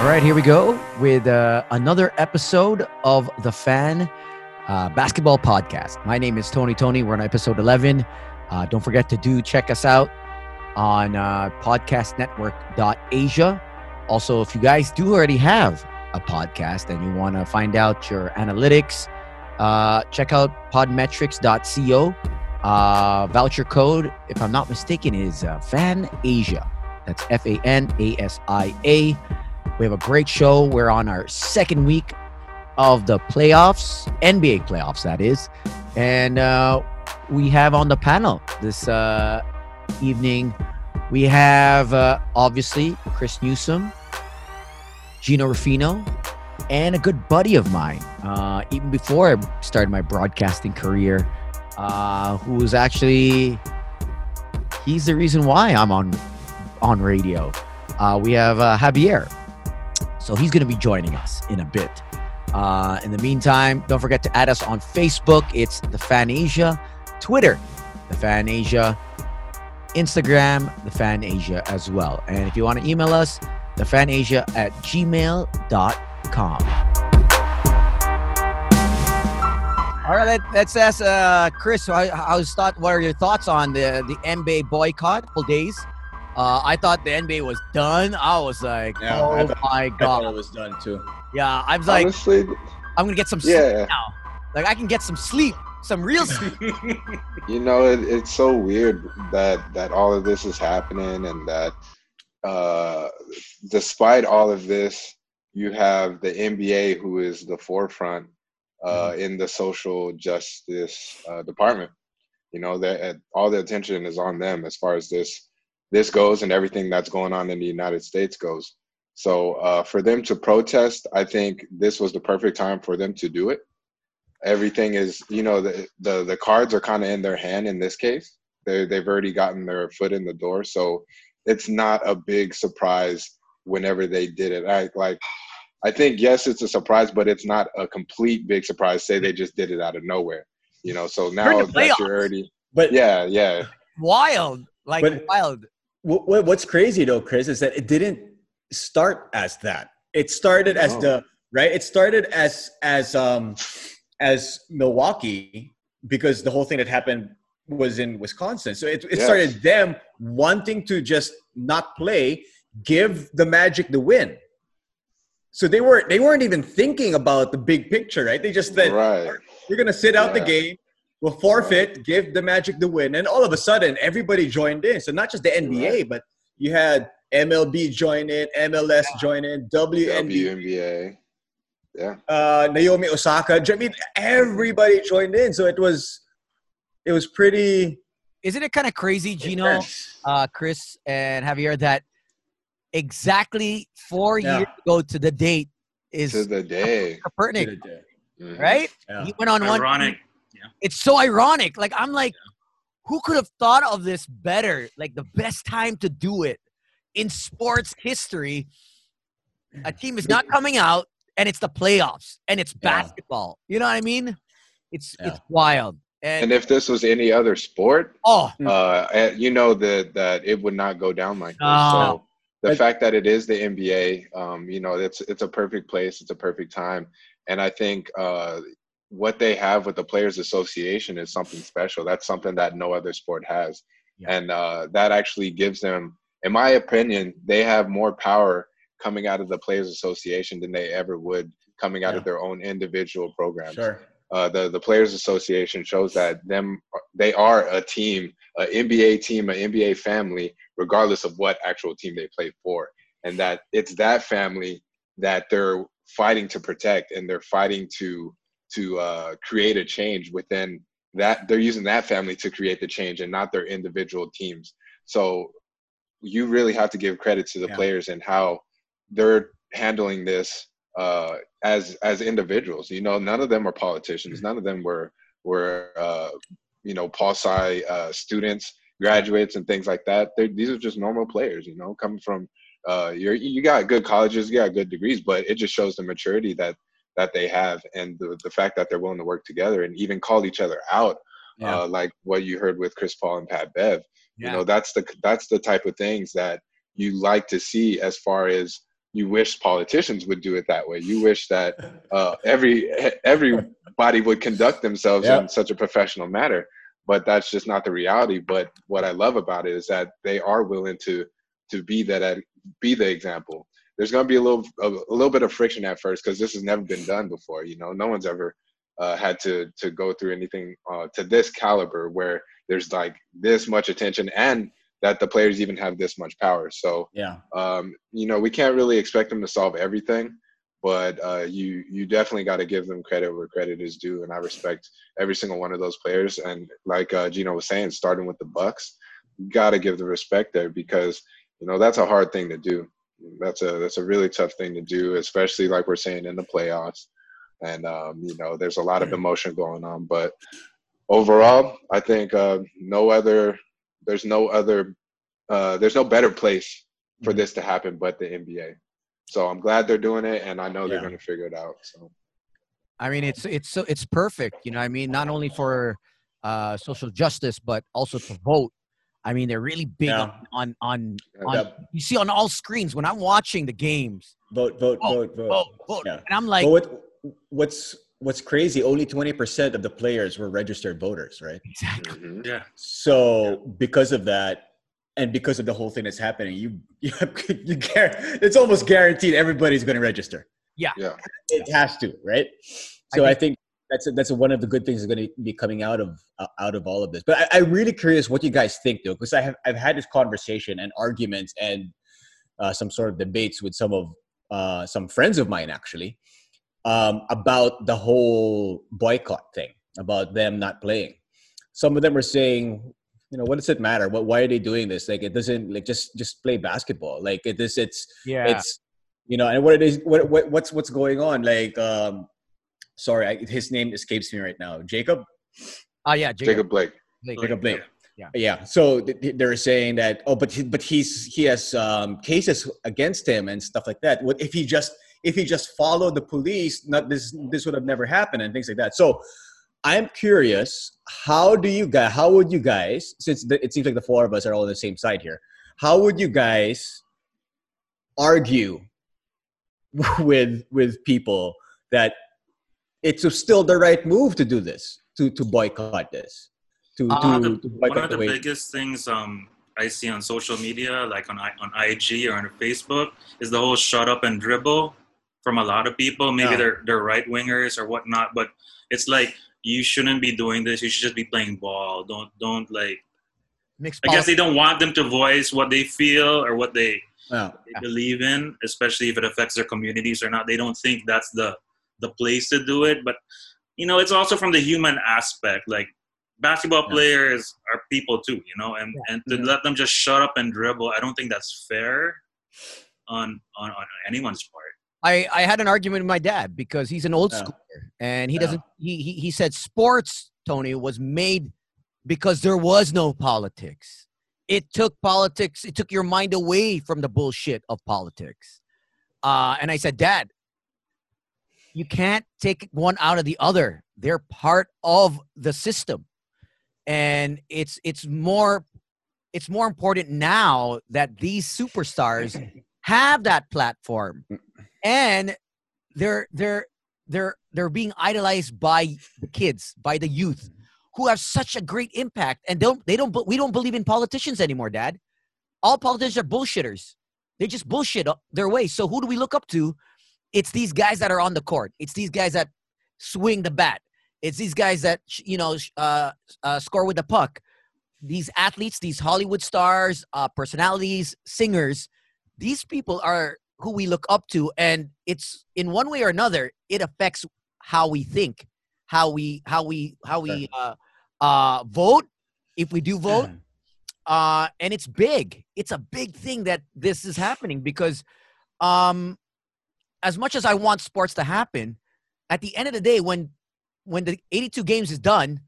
All right, here we go with uh, another episode of the Fan uh, Basketball Podcast. My name is Tony Tony. We're on episode 11. Uh, don't forget to do check us out on uh, podcastnetwork.asia. Also, if you guys do already have a podcast and you want to find out your analytics, uh, check out podmetrics.co. Uh, voucher code, if I'm not mistaken, is uh, Fan Asia. That's F A N A S I A. We have a great show. We're on our second week of the playoffs, NBA playoffs, that is. And uh, we have on the panel this uh, evening, we have uh, obviously Chris Newsome, Gino Ruffino, and a good buddy of mine, uh, even before I started my broadcasting career, uh, who was actually, he's the reason why I'm on, on radio. Uh, we have uh, Javier. So he's going to be joining us in a bit. Uh, in the meantime, don't forget to add us on Facebook. It's the Fanasia, Twitter, the Fanasia, Instagram, the Fanasia as well. And if you want to email us, the Fan Asia at gmail.com. All right, let, let's ask uh, Chris. How, how's thought? What are your thoughts on the the NBA boycott? Couple days. Uh, I thought the NBA was done. I was like, Yeah, oh I thought- my I god. thought it was done too. Yeah, I was like, Honestly, I'm gonna get some sleep yeah. now. Like I can get some sleep, some real sleep. you know, it, it's so weird that that all of this is happening, and that uh, despite all of this, you have the NBA, who is the forefront uh, in the social justice uh, department. You know, that all the attention is on them as far as this this goes, and everything that's going on in the United States goes. So uh, for them to protest, I think this was the perfect time for them to do it. Everything is, you know, the the, the cards are kind of in their hand in this case. They they've already gotten their foot in the door, so it's not a big surprise whenever they did it. I like. I think yes, it's a surprise, but it's not a complete big surprise. Say they just did it out of nowhere, you know. So now that you're already, But yeah, yeah, Wild, like But- wild. What, what, what's crazy though, Chris, is that it didn't start as that. It started as No. the right. It started as as um as Milwaukee because the whole thing that happened was in Wisconsin. So it, it Yes. started them wanting to just not play, give the Magic the win. So they were they weren't even thinking about the big picture, right? They just said right. we're gonna sit out the game. We'll forfeit, give the Magic the win, and all of a sudden, everybody joined in. So not just the NBA, but you had MLB join in, MLS join in, WNBA, WNBA. Yeah. uh, Naomi Osaka. I mean, everybody joined in. So it was, it was pretty. Isn't it kind of crazy, Gino, intense. uh, Chris, and Javier, that exactly four Yeah. years ago to the date is To the day. Kaepernick, Mhm. right? Yeah. He went on one. Ironic. It's so ironic. Like I'm like, who could have thought of this better? Like the best time to do it in sports history. A team is not coming out, and it's the playoffs, and it's Yeah. basketball. You know what I mean? It's Yeah. it's wild. And, And if this was any other sport, oh, uh, eh, you know that that it would not go down like this. No. So the But- fact that it is the NBA, um, you know, it's it's a perfect place. It's a perfect time, and I think uh, what they have with the Players Association is something special. That's something that no other sport has, Yeah. and uh, that actually gives them, in my opinion, they have more power coming out of the Players Association than they ever would coming out Yeah. of their own individual programs Sure. uh, the the Players Association shows that them they are a team, an NBA team, an NBA family, regardless of what actual team they play for, and that it's that family that they're fighting to protect and they're fighting to to uh, create a change within that. They're using that family to create the change and not their individual teams. So you really have to give credit to the Yeah. players and how they're handling this uh, as as individuals. You know, none of them are politicians. None of them were were uh, you know poli sci uh, students, graduates, and things like that. They're, these are just normal players. You know, coming from uh, you're, you got good colleges, you got good degrees, but it just shows the maturity that that they have and the, the fact that they're willing to work together and even call each other out Yeah. uh, like what you heard with Chris Paul and Pat Bev. Yeah. You know, that's the that's the type of things that you like to see as far as you wish politicians would do it that way. You wish that uh, every everybody would conduct themselves yep. in such a professional manner. But that's just not the reality. But what I love about it is that they are willing to to be that be the example. There's going to be a little a, a little bit of friction at first because this has never been done before. You know, no one's ever uh, had to to go through anything uh, to this caliber where there's like this much attention and that the players even have this much power. So yeah, um, you know, we can't really expect them to solve everything, but uh, you you definitely got to give them credit where credit is due, and I respect every single one of those players. And like uh, Gino was saying, starting with the Bucks, got to give the respect there because you know that's a hard thing to do. That's a that's a really tough thing to do, especially like we're saying in the playoffs. And um, you know, there's a lot of emotion going on, but overall, I think uh, no other there's no other uh, there's no better place for mm-hmm. this to happen but the NBA. So I'm glad they're doing it, and I know they're going to figure it out. So, I mean, it's it's so it's perfect. You know, I mean, not only for uh, social justice, but also to vote. I mean, they're really big yeah. on on, on, on you see on all screens when I'm watching the games. Vote, vote, vote, vote, vote. vote. Yeah. And I'm like, what, what's what's crazy? Only twenty percent of the players were registered voters, right? Exactly. Mm-hmm. Yeah. So because of that, and because of the whole thing that's happening, you you, you it's almost guaranteed everybody's going to register. Yeah, yeah, it has to, right? So I think, I think that's a, that's a, one of the good things that's going to be coming out of uh, out of all of this. But I, I'm really curious what you guys think, though, because I have I've had this conversation and arguments and uh, some sort of debates with some of uh, some friends of mine actually um, about the whole boycott thing, about them not playing. Some of them are saying, you know what does it matter? What why are they doing this? Like it doesn't like just just play basketball. Like it is it's yeah. it's you know and what it is what, what what's what's going on? Like um sorry I, his name escapes me right now. Jacob? Oh yeah jacob, jacob blake. Blake. jacob blake. Yeah. yeah. So they're saying that oh but he, but he's he has um cases against him and stuff like that. What if he just if he just followed the police not this this would have never happened and things like that. So I'm curious, how do you guys, how would you guys, since the, it seems like the four of us are all on the same side here, how would you guys argue with with people that it's still the right move to do this, to to boycott this, to, uh, to, the, to boycott one of the, the biggest things um, I see on social media, like on on IG or on Facebook, is the whole "shut up and dribble" from a lot of people. Maybe yeah. they're they're right wingers or whatnot, but it's like you shouldn't be doing this. You should just be playing ball. Don't don't like. Mixed I guess they don't want them to voice what they feel or what they, oh, they believe in, especially if it affects their communities or not. They don't think that's the the place to do it. But you know, it's also from the human aspect. Like basketball yeah. players are people too, you know, and yeah. and to let them just shut up and dribble, I don't think that's fair on on, on anyone's part. I, I had an argument with my dad because he's an old yeah. schooler and he doesn't he, he he said sports Tony was made because there was no politics. It took politics, it took your mind away from the bullshit of politics. Uh, and I said, Dad, you can't take one out of the other. They're part of the system. And it's it's more it's more important now that these superstars have that platform and they're they're they're they're being idolized by the kids, by the youth, who have such a great impact. And don't they don't we don't believe in politicians anymore, Dad. All politicians are bullshitters. They just bullshit their way. So who do we look up to? It's these guys that are on the court. It's these guys that swing the bat. It's these guys that you know uh, uh, score with the puck. These athletes, these Hollywood stars, uh, personalities, singers. These people are who we look up to and it's in one way or another it affects how we think how we how we how we uh, uh, vote if we do vote uh, and it's big it's a big thing that this is happening because um, as much as i want sports to happen at the end of the day when when the 82 games is done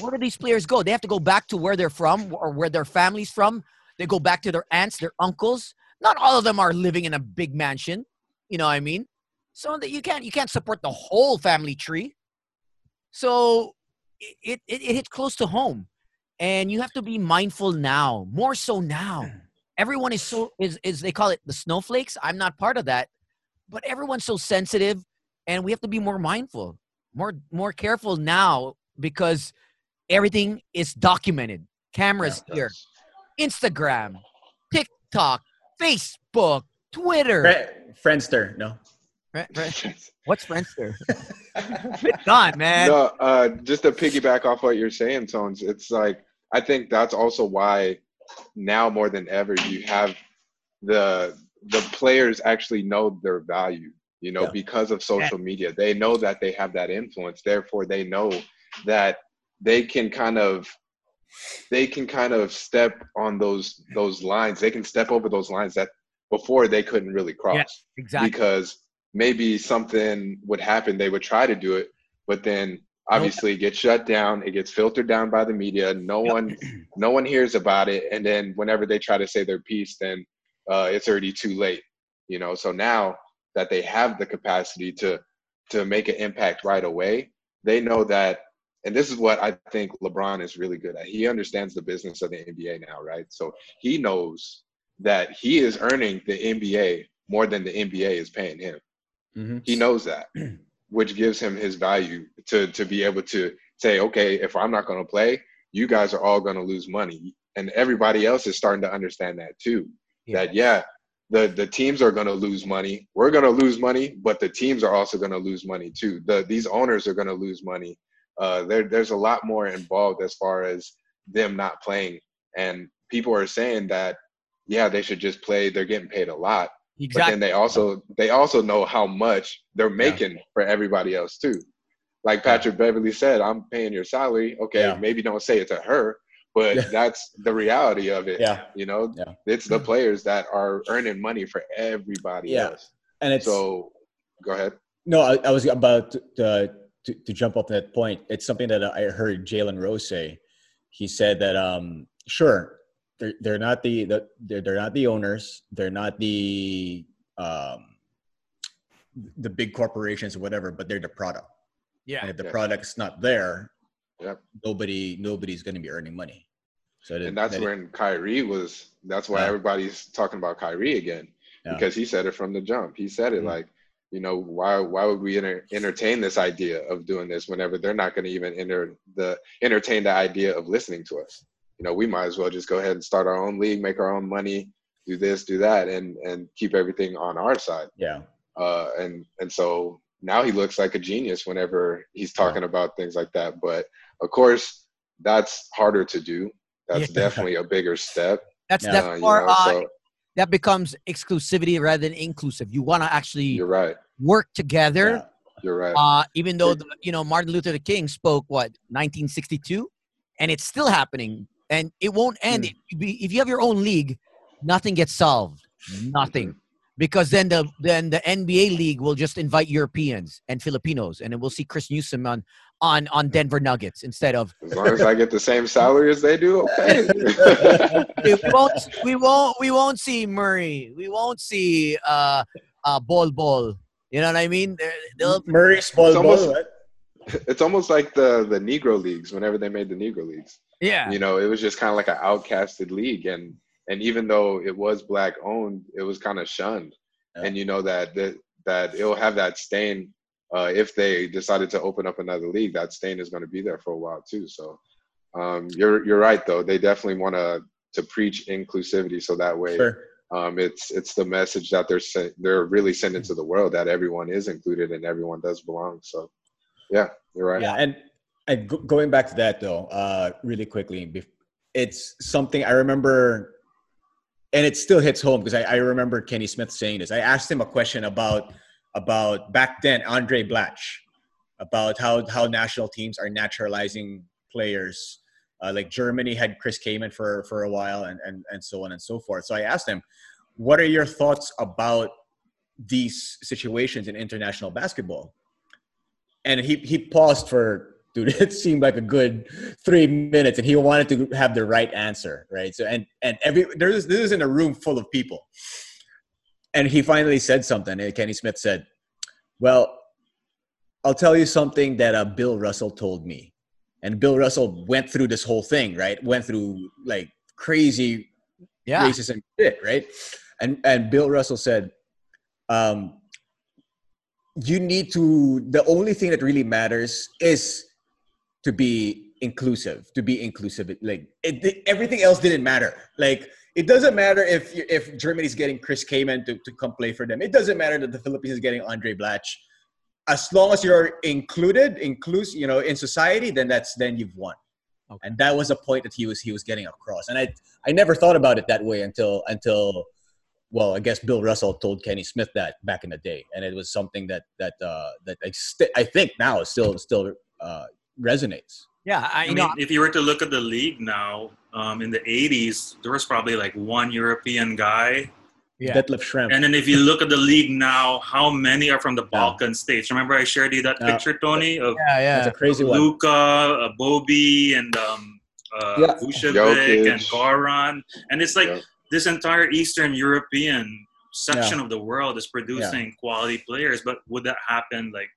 where do these players go they have to go back to where they're from or where their family's from they go back to their aunts their uncles not all of them are living in a big mansion. You know what I mean? So that you can't you can't support the whole family tree. So it, it, it hits close to home. And you have to be mindful now, more so now. Hmm. everyone is so is is they call it the snowflakes. I'm not part of that, but everyone's so sensitive, and we have to be more mindful, more more careful now because everything is documented. Cameras yeah, here, Instagram, TikTok, Facebook, Twitter, Friendster. No. What's Friendster? it's gone, man. No, uh, just to piggyback off what you're saying, Tones, it's like I think that's also why now more than ever you have the the players actually know their value you know yeah. because of social media. They know that they have that influence. Therefore they know that they can kind of they can kind of step on those those lines. They can step over those lines that before they couldn't really cross. Yeah, exactly. Because maybe something would happen they would try to do it but then obviously it gets shut down it gets filtered down by the media no one no one hears about it and then whenever they try to say their piece then uh, it's already too late you know? So now that they have the capacity to to make an impact right away they know that and this is what i think lebron is really good at. He understands the business of the nba now right? So he knows that he is earning the nba more than the nba is paying him. Mm-hmm. he knows that which gives him his value to to be able to say, okay, if I'm not going to play, you guys are all going to lose money, and everybody else is starting to understand that too. Yeah. That yeah, the the teams are going to lose money. We're going to lose money, but the teams are also going to lose money too. The these owners are going to lose money. Uh, there there's a lot more involved as far as them not playing, and people are saying that yeah, they should just play. They're getting paid a lot, Exactly. But then they also they also know how much they're making yeah. for everybody else too. Like Patrick Beverley said, I'm paying your salary. Okay, yeah. maybe don't say it to her, but that's the reality of it. Yeah. You know, yeah. it's the players that are earning money for everybody yeah. else. And it's so go ahead. No, I, I was about to, to, to jump off that point. It's something that I heard Jalen Rose say. He said that um sure, they're they're not the, the they're, they're not the owners they're not the um the big corporations or whatever but they're the product yeah and if the yeah. product's not there yep. nobody nobody's going to be earning money so and that's that when Kyrie was that's why yeah. everybody's talking about Kyrie again yeah. because he said it from the jump he said it mm-hmm. like you know why why would we enter, entertain this idea of doing this whenever they're not going to even enter the entertain the idea of listening to us you know, we might as well just go ahead and start our own league, make our own money, do this, do that, and and keep everything on our side. Yeah. Uh, and and so now he looks like a genius whenever he's talking yeah. about things like that. But of course, that's harder to do. That's yeah. definitely a bigger step. That's uh, that's more. You know, uh, so, that becomes exclusivity rather than inclusive. You want to actually. You're right. Work together. Yeah. You're right. Uh, even though the, you know Martin Luther King spoke what 1962, and it's still happening and it won't end. Mm. If you have your own league, nothing gets solved. Nothing. Mm-hmm. Because then the then the NBA league will just invite Europeans and Filipinos, and then we'll see Chris Newsome on on on Denver Nuggets instead of. As long as I get the same salary as they do, okay. we won't we won't we won't see Murray. We won't see uh uh ball ball. You know what I mean? They'll, Murray's ball ball. Almost, it's almost like the the Negro leagues. Whenever they made the Negro leagues, yeah. You know, it was just kind of like an outcasted league. And and even though it was black owned, it was kind of shunned. Yeah. And you know that that that it'll have that stain uh, if they decided to open up another league, that stain is going to be there for a while too. So um, you're you're right though. They definitely want to to preach inclusivity so that way sure. um, it's it's the message that they're they're really sending to the world that everyone is included and everyone does belong. So yeah, you're right. Yeah, and and going back to that though, uh, really quickly, it's something I remember, and it still hits home because I, I, remember Kenny Smith saying this. I asked him a question about about back then Andray Blatche, about how how national teams are naturalizing players. Uh, like Germany had Chris Kaman for for a while, and and and so on and so forth. So I asked him, "What are your thoughts about these situations in international basketball?" And he he paused for dude it seemed like a good three minutes and he wanted to have the right answer right so and and every there's this is in a room full of people and he finally said something and kenny smith said well i'll tell you something that uh, bill russell told me and bill russell went through this whole thing right went through like crazy yeah. racism shit, right? And and Bill Russell said, um, you need to. The only thing that really matters is to be inclusive. To be inclusive, like it, everything else didn't matter. Like it doesn't matter if if Germany's getting Chris Kaman to, to come play for them. It doesn't matter that the Philippines is getting Andray Blatche As long as you're included, inclusive, you know, in society, then that's then you've won. Okay. And that was a point that he was he was getting across. And I I never thought about it that way until until well, I guess Bill Russell told Kenny Smith that back in the day, and it was something that that uh, that I, st- I think now is still still uh, resonates. Yeah, I, I mean, know, if you were to look at the league now, um, in the '80s, there was probably like one European guy. Yeah. Detlef Schrempf. And then if you look at the league now, how many are from the Balkan yeah. states? Remember I shared you that picture, Tony, of yeah, yeah. That's a crazy one. Luka, uh, Bobby, and um, uh, yeah. Vucevic and Goran. And it's like this entire Eastern European section yeah. of the world is producing yeah. quality players. But would that happen like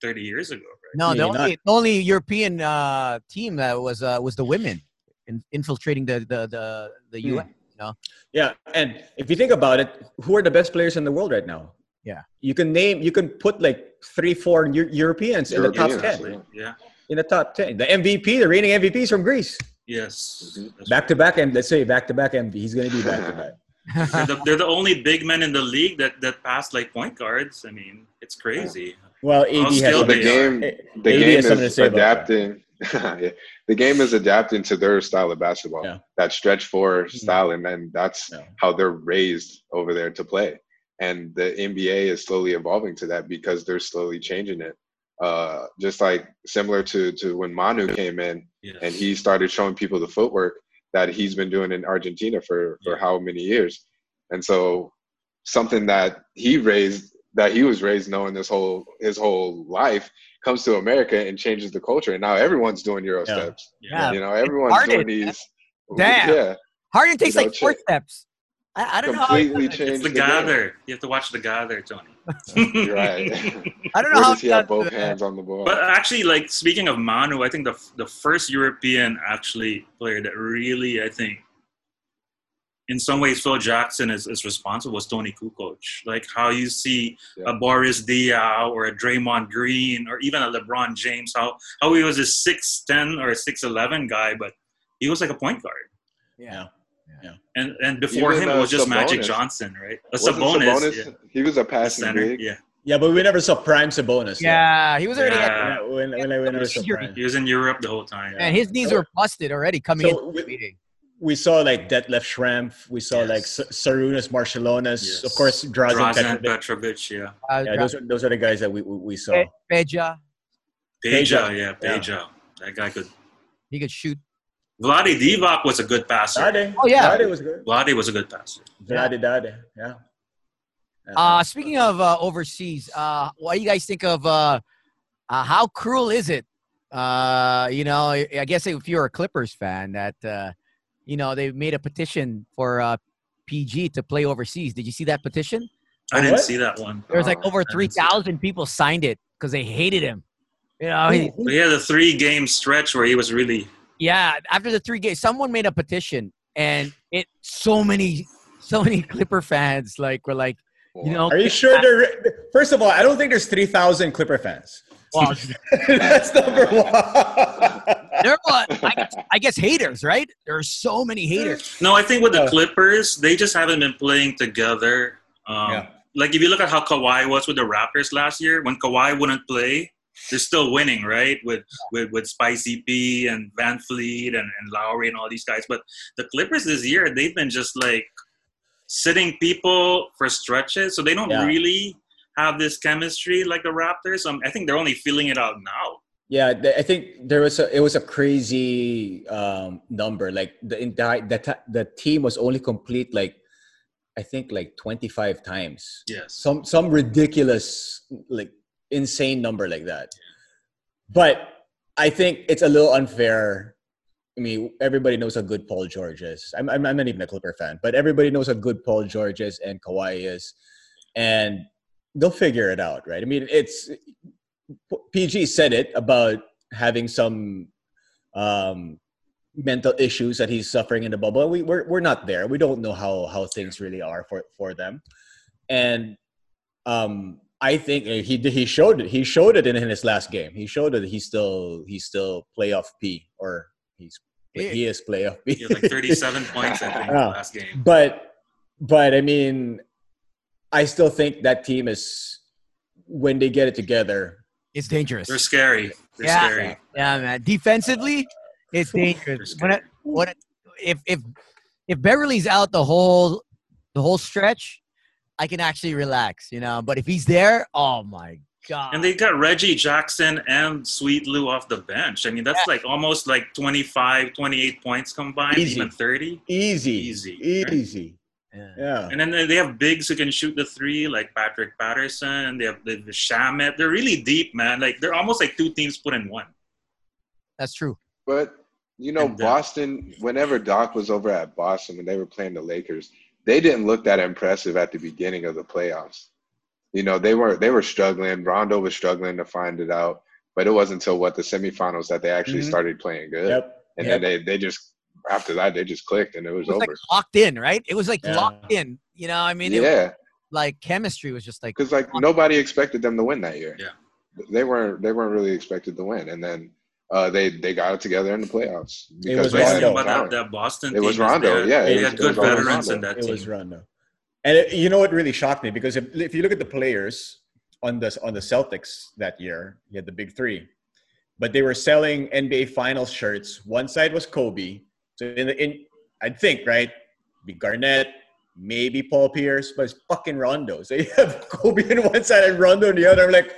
30 years ago? Right? No, the only, only European uh, team that was uh, was the women in, infiltrating the the the, the hmm. UN. You know? Yeah, and if you think about it, who are the best players in the world right now? Yeah, you can name, you can put like three, four Europeans, Europeans in the top ten. Yeah, in the top ten. The MVP, the reigning MVP is from Greece. Yes. Back to back, and let's say back to back MVP. He's going to be back to back. they're, the, they're the only big men in the league that that pass like point guards. I mean, it's crazy. Well, AD has the game. The game is adapting. yeah. The game is adapting to their style of basketball. Yeah. That stretch four mm-hmm. style, and then that's yeah. how they're raised over there to play. And the NBA is slowly evolving to that because they're slowly changing it. Uh, just like similar to to when Manu came in yes. and he started showing people the footwork that he's been doing in Argentina for for yeah. how many years, and so something that he raised that he was raised knowing this whole his whole life comes to America and changes the culture, and now everyone's doing Euro yeah. steps. Yeah. You know, everyone's Harden. doing these. Damn. Yeah. Harden takes you know, like four steps. I, I don't completely know. Completely It's the, the gather. Game. You have to watch the gather, Tony. You're right. I don't know Where how does he have both hands on the ball. But actually, like speaking of Manu, I think the the first European actually player that really, I think, in some ways, Phil Jackson is, is responsible was Toni Kukoc. Like how you see yeah. a Boris Diaw or a Draymond Green or even a LeBron James, how how he was a six ten or a six eleven guy, but he was like a point guard. Yeah. Yeah. And and before Even, him, it was just Sabonis. Magic Johnson, right? A Sabonis. Sabonis yeah. He was a passing big. Yeah. Yeah, but we never saw prime Sabonis. Yeah, he was already. Yeah. At, when, when, when never saw prime. He was in Europe the whole time. And his knees were busted already coming so in. We, we saw like Detlef Schrempf. We saw yes. like Sarunas Marciulionis. Yes. Of course, Drazen, Drazen Petrovic. Petrovic. Yeah. Uh, yeah, those are those are the guys that we we, we saw. Peja. Peja, yeah, Peja. Yeah. That guy could. He could shoot Vlade Divac was a good passer. Vlade. Oh yeah, Vlade was good. Vlade was a good passer. Vlade Dade, yeah. Uh, speaking of uh, overseas, uh, what do you guys think of uh, uh, how cruel is it? Uh, you know, I guess if you're a Clippers fan, that uh, you know they made a petition for uh, PG to play overseas. Did you see that petition? I didn't what? see that one. There was like over three thousand people signed it because they hated him. You know, he, he had a three game stretch where he was really yeah, after the three games, someone made a petition, and it so many, so many Clipper fans like were like, you know, are you sure? There, first of all, I don't think there's three thousand Clipper fans. Well, that's number one. there are, I guess, I guess haters, right? There are so many haters. No, I think with the Clippers, they just haven't been playing together. Um, yeah. Like if you look at how Kawhi was with the Raptors last year, when Kawhi wouldn't play, they're still winning, right? With with with Spicy P and VanVleet and, and Lowry and all these guys. But the Clippers this year, they've been just like sitting people for stretches, so they don't yeah. really have this chemistry like the Raptors. Um, I think they're only feeling it out now. Yeah, I think there was a it was a crazy um, number. Like the entire the, the team was only complete like I think like 25 times. Yes. Some some ridiculous like insane number like that. But I think it's a little unfair. I mean, everybody knows how good Paul George is. I'm, I'm, I'm not even a Clipper fan, but everybody knows how good Paul George is and Kawhi is. And they'll figure it out, right? I mean, it's PG said it about having some um, mental issues that he's suffering in the bubble. We we're we're not there. We don't know how how things really are for for them, and um, I think he he showed it. He showed it in, in his last game. He showed that he's still he's still playoff P or he's he is playoff P. He like thirty seven points I think yeah. last game. But but I mean, I still think that team is when they get it together. It's dangerous. They're scary. They're yeah, scary. Yeah, man. Defensively, it's dangerous. When it, when it, if if if Beverley's out the whole the whole stretch, I can actually relax, you know. But if he's there, oh my god! And they got Reggie Jackson and Sweet Lou off the bench. I mean, that's yeah. like almost like 25, 28 points combined, Easy. even 30. Easy. Easy. Easy. Right? Yeah. yeah. And then they have bigs who can shoot the three, like Patrick Patterson. They have the, the Shamet. They're really deep, man. Like they're almost like two teams put in one. That's true. But you know, and, uh, Boston. Whenever Doc was over at Boston when they were playing the Lakers, they didn't look that impressive at the beginning of the playoffs. You know, they were they were struggling. Rondo was struggling to find it out, but it wasn't until what the semifinals that they actually mm-hmm. started playing good. Yep. And yep. then they they just after that they just clicked and it was, it was over. Like locked in, right? It was like yeah. locked in. You know, I mean, yeah. Was, like chemistry was just like because like nobody expected them to win that year. Yeah. They weren't they weren't really expected to win, and then uh, they they got it together in the playoffs. It was Rondo. That, that, Boston. It was Rondo. yeah, they had good veterans in that team. It was Rondo. And it, you know what really shocked me because if, if you look at the players on the on the Celtics that year, you had the big three, but they were selling NBA Finals shirts. One side was Kobe, so in the in I'd think right, be Garnett, maybe Paul Pierce, but it's fucking Rondo. So you have Kobe on one side and Rondo on the other. I'm like,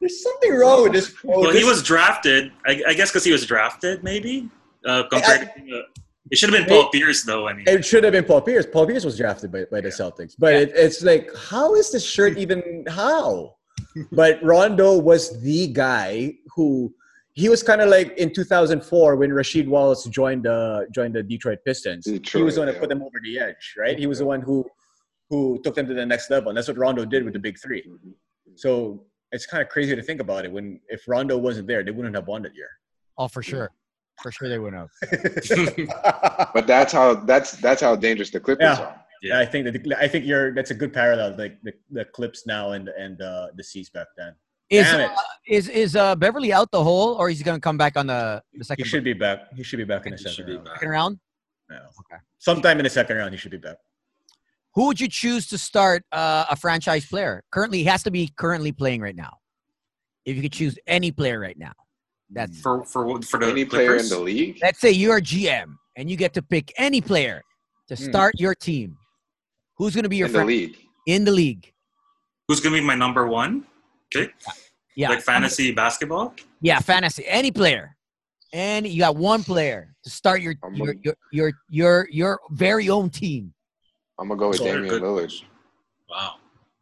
there's something wrong with this. Well, this. he was drafted. I, I guess because he was drafted, maybe uh, compared. I, to, uh, it should have been Paul it, Pierce, though. I mean, it should have been Paul Pierce. Paul Pierce was drafted by, by the Celtics, but yeah. it, it's like, how is this shirt even how? but Rondo was the guy who he was kind of like in 2004 when Rasheed Wallace joined the joined the Detroit Pistons. Detroit, he was the one to put them over the edge, right? He was the one who who took them to the next level, and that's what Rondo did with the Big 3 mm-hmm. So it's kind of crazy to think about it. When if Rondo wasn't there, they wouldn't have won that year. Oh, for sure, for sure they wouldn't have. but that's how that's that's how dangerous the Clippers yeah. are. Yeah, I think that the, I think you're that's a good parallel, like the, the Clips now and and uh, the Seas back then. Is uh, is is uh, Beverley out the hole, or is he going to come back on the, the second? He should break? be back. He should be back in the second round. Second round. Yeah. Okay. Sometime in the second round, he should be back. Who would you choose to start uh, a franchise player? Currently, he has to be currently playing right now. If you could choose any player right now, that's for for for the any player in the league. Let's say you're GM and you get to pick any player to hmm. start your team. Who's going to be your in the league? In the league. Who's going to be my number one? Okay. Yeah. Like fantasy basketball? Yeah, fantasy. Any player. And you got one player to start your your, your your your your very own team. I'm gonna go with so Damian Lillard. Wow.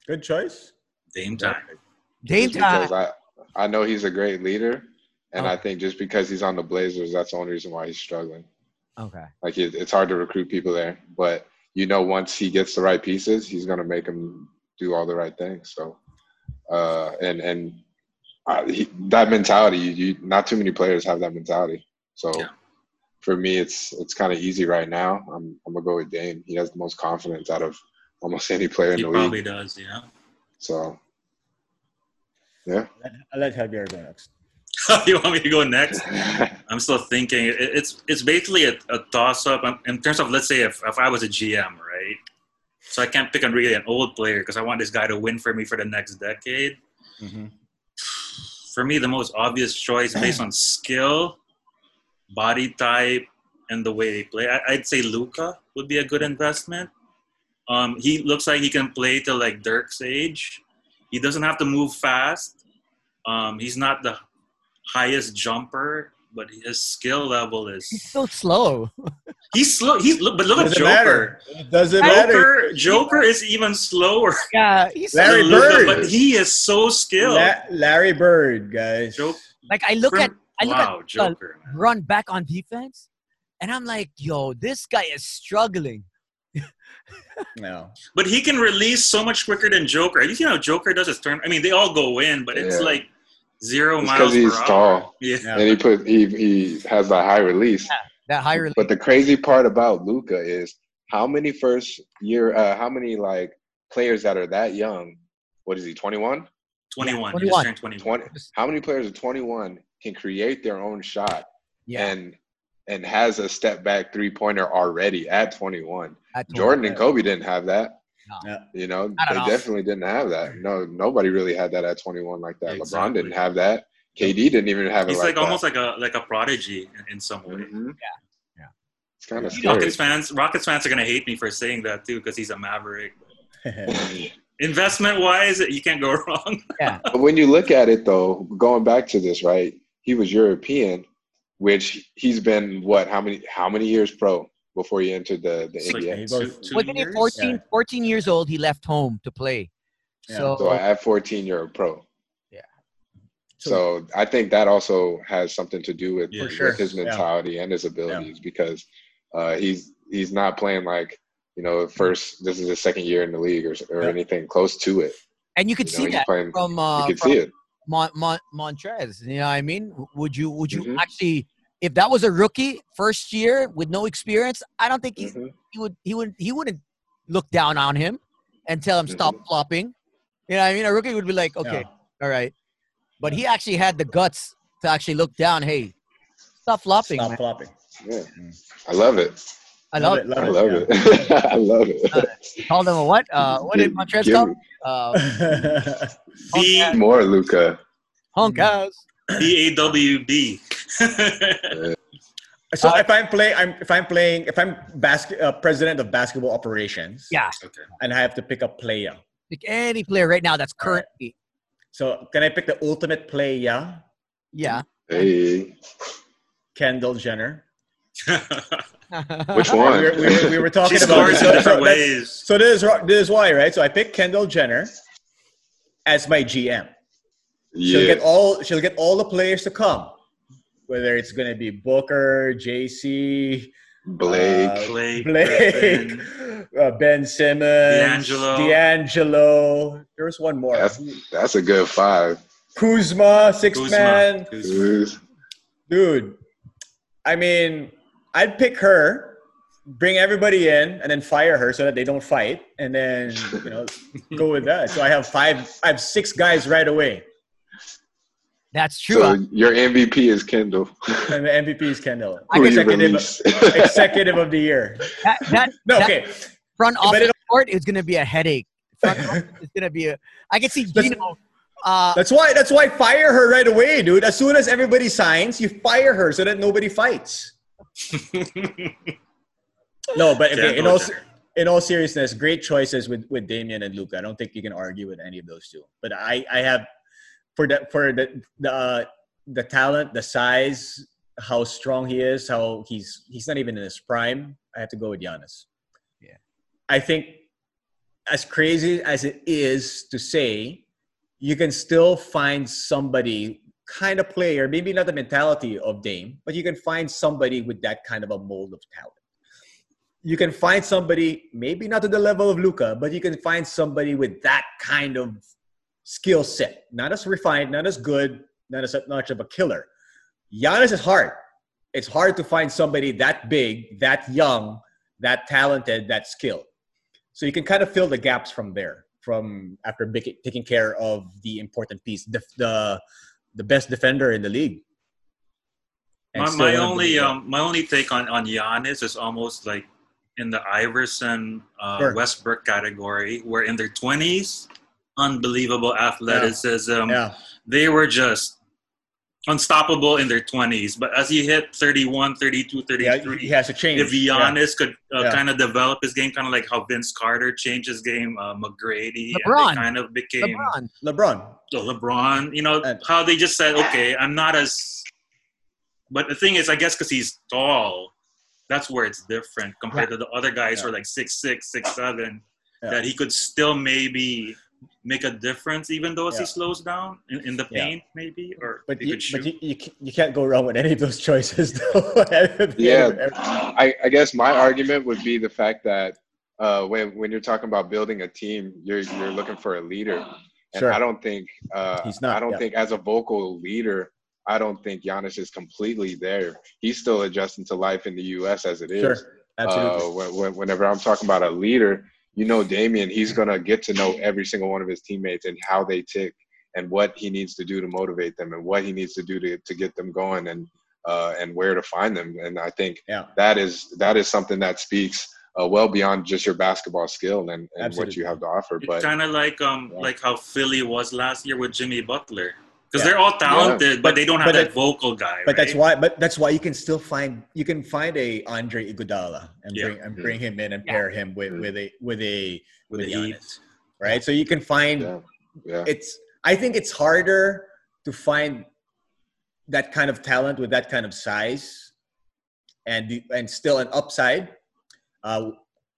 Good choice. Dame time. Dame time. I, I know he's a great leader. And oh. I think just because he's on the Blazers, that's the only reason why he's struggling. Okay. Like it, it's hard to recruit people there, but you know, once he gets the right pieces, he's gonna make them do all the right things. So, uh, and and uh, he, that mentality, you, you, not too many players have that mentality. So, yeah. for me, it's it's kind of easy right now. I'm I'm gonna go with Dame. He has the most confidence out of almost any player he in the league. He probably does, yeah. So, yeah. I'll let Javier go next. you want me to go next? I'm still thinking. It's it's basically a, a toss up in terms of let's say if, if I was a GM, right? So I can't pick on really an old player because I want this guy to win for me for the next decade. Mm-hmm. For me, the most obvious choice based on skill, body type, and the way they play, I, would say Luka would be a good investment. Um, he looks like he can play to like Dirk's age. He doesn't have to move fast. Um, he's not the highest jumper, but his skill level is he's so slow. he's slow. He's but look at Joker. Matter. It doesn't Joker, matter. Joker is even slower. Yeah, he's Larry Bird, but he is so skilled. La- Larry Bird, guys. Joker, like I look at I look wow, at Joker, run back on defense, and I'm like, yo, this guy is struggling. no, but he can release so much quicker than Joker. You know, Joker does his turn. I mean, they all go in, but it's yeah. like zero it's miles because he's tall. Yeah. and he put he he has a high release. that higher. But the crazy part about Luka is how many first year, uh, how many like players that are that young? What is he? Twenty one. 21. 21. 21. how many players at 21 can create their own shot yeah. and and has a step back three pointer already at 21? At Jordan and Kobe didn't have that. No. You know, they know. definitely didn't have that. No, nobody really had that at 21 like that. Exactly. LeBron didn't have that. KD didn't even have He's it. He's like, like almost like a like a prodigy in, in some way. Mm-hmm. Yeah, yeah. It's kind of Rockets fans. Rockets fans are gonna hate me for saying that too because he's a Maverick. Investment wise, you can't go wrong. yeah. But when you look at it though, going back to this, right? He was European, which he's been what? How many? How many years pro before he entered the the NBA? Like Wasn't he 14, yeah. 14 years old? He left home to play. Yeah. So, so at 14, you're a pro. So, so I think that also has something to do with, yeah, with sure. his mentality yeah. and his abilities yeah. because uh, he's he's not playing like you know first this is his second year in the league or, or anything close to it. And you could you know, see that playing, from uh, you could see it. Mon- Mon- Montrez, you know what I mean? Would you would you mm-hmm. actually if that was a rookie first year with no experience, I don't think mm-hmm. he would he would he wouldn't look down on him and tell him mm-hmm. stop flopping. You know what I mean? A rookie would be like, okay, all right, but he actually had the guts to actually look down. Hey, stop flopping. Stop man. flopping. Yeah, I love it. I love, love it. I love it. it. I love it. Uh, called him a what? Uh, what did Montrez call? Uh, B more Luka. Hunk ass. B A W B. So uh, if I'm playing, I'm if I'm playing, if I'm basket uh, president of basketball operations, yeah, okay, and I have to pick a player, pick any player right now that's currently so can I pick the ultimate player? Yeah. Yeah. Hey. Kendall Jenner. Which one? We were, we were, we were talking she about this. in different ways. So this is this is why, right? So I picked Kendall Jenner as my GM. Yeah. She'll get all she'll get all the players to come, whether it's going to be Booker, JC, Blake, uh, Blake, Blake uh, Ben Simmons, D'Angelo. D'Angelo. There was one more. That's, that's a good five. Kuzma, six Kuzma. man. Kuzma. Dude, I mean, I'd pick her, bring everybody in, and then fire her so that they don't fight, and then you know go with that. So I have five. I have six guys right away. That's true. So your MVP is Kendall. And the MVP is Kendall. Executive, executive of the year. That, that no, that okay. Front office court is going to be a headache. Front office is going to be a. I can see Gino. Uh, that's why. That's why fire her right away, dude. As soon as everybody signs, you fire her so that nobody fights. no, but okay, in all in all seriousness, great choices with with Damian and Luka. I don't think you can argue with any of those two. But I I have for the for the the uh, the talent, the size, how strong he is, how he's he's not even in his prime. I have to go with Giannis. Yeah, I think as crazy as it is to say, you can still find somebody kind of player, maybe not the mentality of Dame, but you can find somebody with that kind of a mold of talent. You can find somebody, maybe not to the level of Luka, but you can find somebody with that kind of skill set. Not as refined, not as good, not as much of a killer. Giannis is hard. It's hard to find somebody that big, that young, that talented, that skilled. So you can kind of fill the gaps from there, from after taking care of the important piece, the the, the best defender in the league. my, my only um, my only take on on Giannis is almost like in the Iverson uh, sure. Westbrook category, where in their twenties unbelievable athleticism. Yeah. yeah. They were just unstoppable in their 20s. But as he hit 31, 32, 33, yeah, he has to change. If Giannis yeah. could uh, yeah. kind of develop his game, kind of like how Vince Carter changed his game, uh, McGrady, LeBron. kind of became LeBron. LeBron. So LeBron, you know, and, how they just said, okay, I'm not as. But the thing is, I guess because he's tall, that's where it's different compared to the other guys who are like six six, six seven. That he could still maybe make a difference even though as yeah. he slows down in, in the paint yeah. maybe or but, you, but you, you, you can't go wrong with any of those choices though yeah I, I guess my argument would be the fact that uh, when, when you're talking about building a team you're, you're looking for a leader and sure. i don't think uh, He's not, i don't yeah. think as a vocal leader I don't think Giannis is completely there. He's still adjusting to life in the U.S. as it is. Sure. Absolutely. Uh, when, whenever I'm talking about a leader, you know, Damian, he's gonna get to know every single one of his teammates and how they tick and what he needs to do to motivate them and what he needs to do to, to get them going and uh, and where to find them. And I think yeah. that is that is something that speaks uh, well beyond just your basketball skill and, and what you have to offer. It's but kind of like um yeah. like how Philly was last year with Jimmy Butler because yeah. they're all talented, yeah. but, they don't have that, that, vocal guy. But right? that's why. But that's why you can still find you can find a Andre Iguodala and yeah. bring and bring him in and pair him with with a with a with, with Giannis, right? So you can find. Yeah. It's. I think it's harder to find that kind of talent with that kind of size, and and still an upside, uh,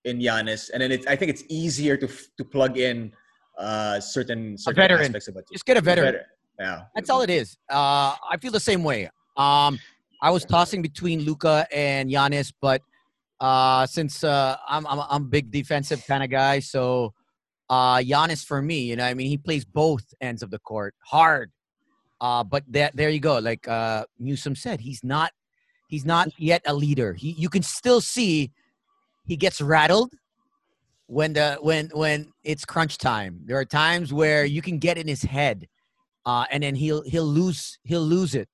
in Giannis, and then it's. I think it's easier to to plug in uh certain, certain aspects of it. Just get a veteran. Yeah. That's all it is. Uh, I feel the same way. Um, I was tossing between Luka and Giannis, but uh, since uh, I'm, I'm, I'm a big defensive kind of guy, so uh, Giannis for me, you know, I mean, he plays both ends of the court hard. Uh, but that there you go. Like uh, Newsome said, he's not he's not yet a leader. He you can still see he gets rattled when the when when it's crunch time. There are times where you can get in his head uh, and then he'll he'll lose he'll lose it,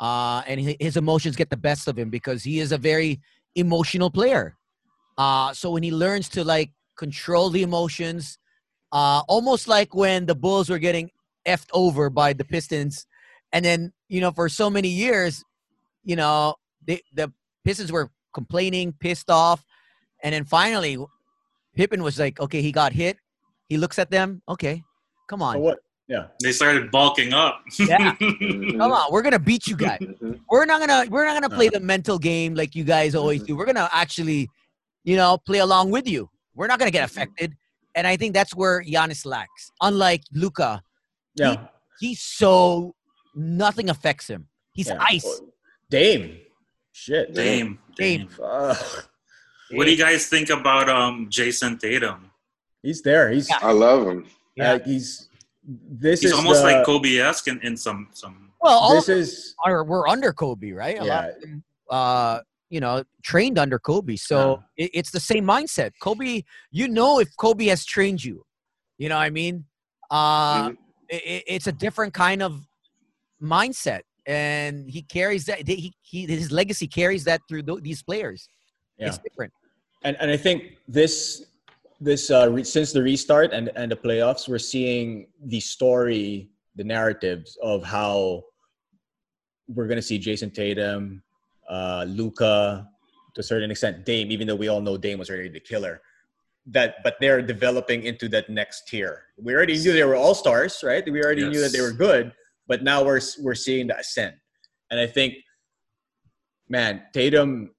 uh, and his emotions get the best of him because he is a very emotional player. Uh, so when he learns to like control the emotions, uh, almost like when the Bulls were getting effed over by the Pistons, and then you know for so many years, you know they, the Pistons were complaining, pissed off, and then finally, Pippen was like, okay, he got hit. He looks at them, okay, come on. So what yeah. They started bulking up. yeah. Come on, we're gonna beat you guys. Mm-hmm. We're not gonna we're not gonna play the mental game like you guys always mm-hmm. do. We're gonna actually, you know, play along with you. We're not gonna get mm-hmm. affected. And I think that's where Giannis lacks. Unlike Luka, yeah. He, he's so nothing affects him. He's yeah. ice. Dame. Shit. Dame. Dame. Dame. What do you guys think about um Jayson Tatum? He's there. He's I love him. Yeah, uh, he's this He's is almost the, like Kobe-esque in, in some some. Well, all this is are we're under Kobe, right? A yeah. Them, uh, you know, trained under Kobe, so yeah. it, it's the same mindset. Kobe, you know, if Kobe has trained you, you know, what I mean, uh, mm-hmm. it, it's a different kind of mindset, and he carries that. He, he his legacy carries that through th- these players. Yeah. It's different. And and I think this this uh, re- since the restart and and the playoffs, we're seeing the story, the narratives of how we're gonna see Jayson Tatum, uh, Luka, to a certain extent, Dame. Even though we all know Dame was already the killer, that but they're developing into that next tier. We already knew they were all stars, right? We already yes. knew that they were good, but now we're we're seeing the ascent, and I think, man, Tatum,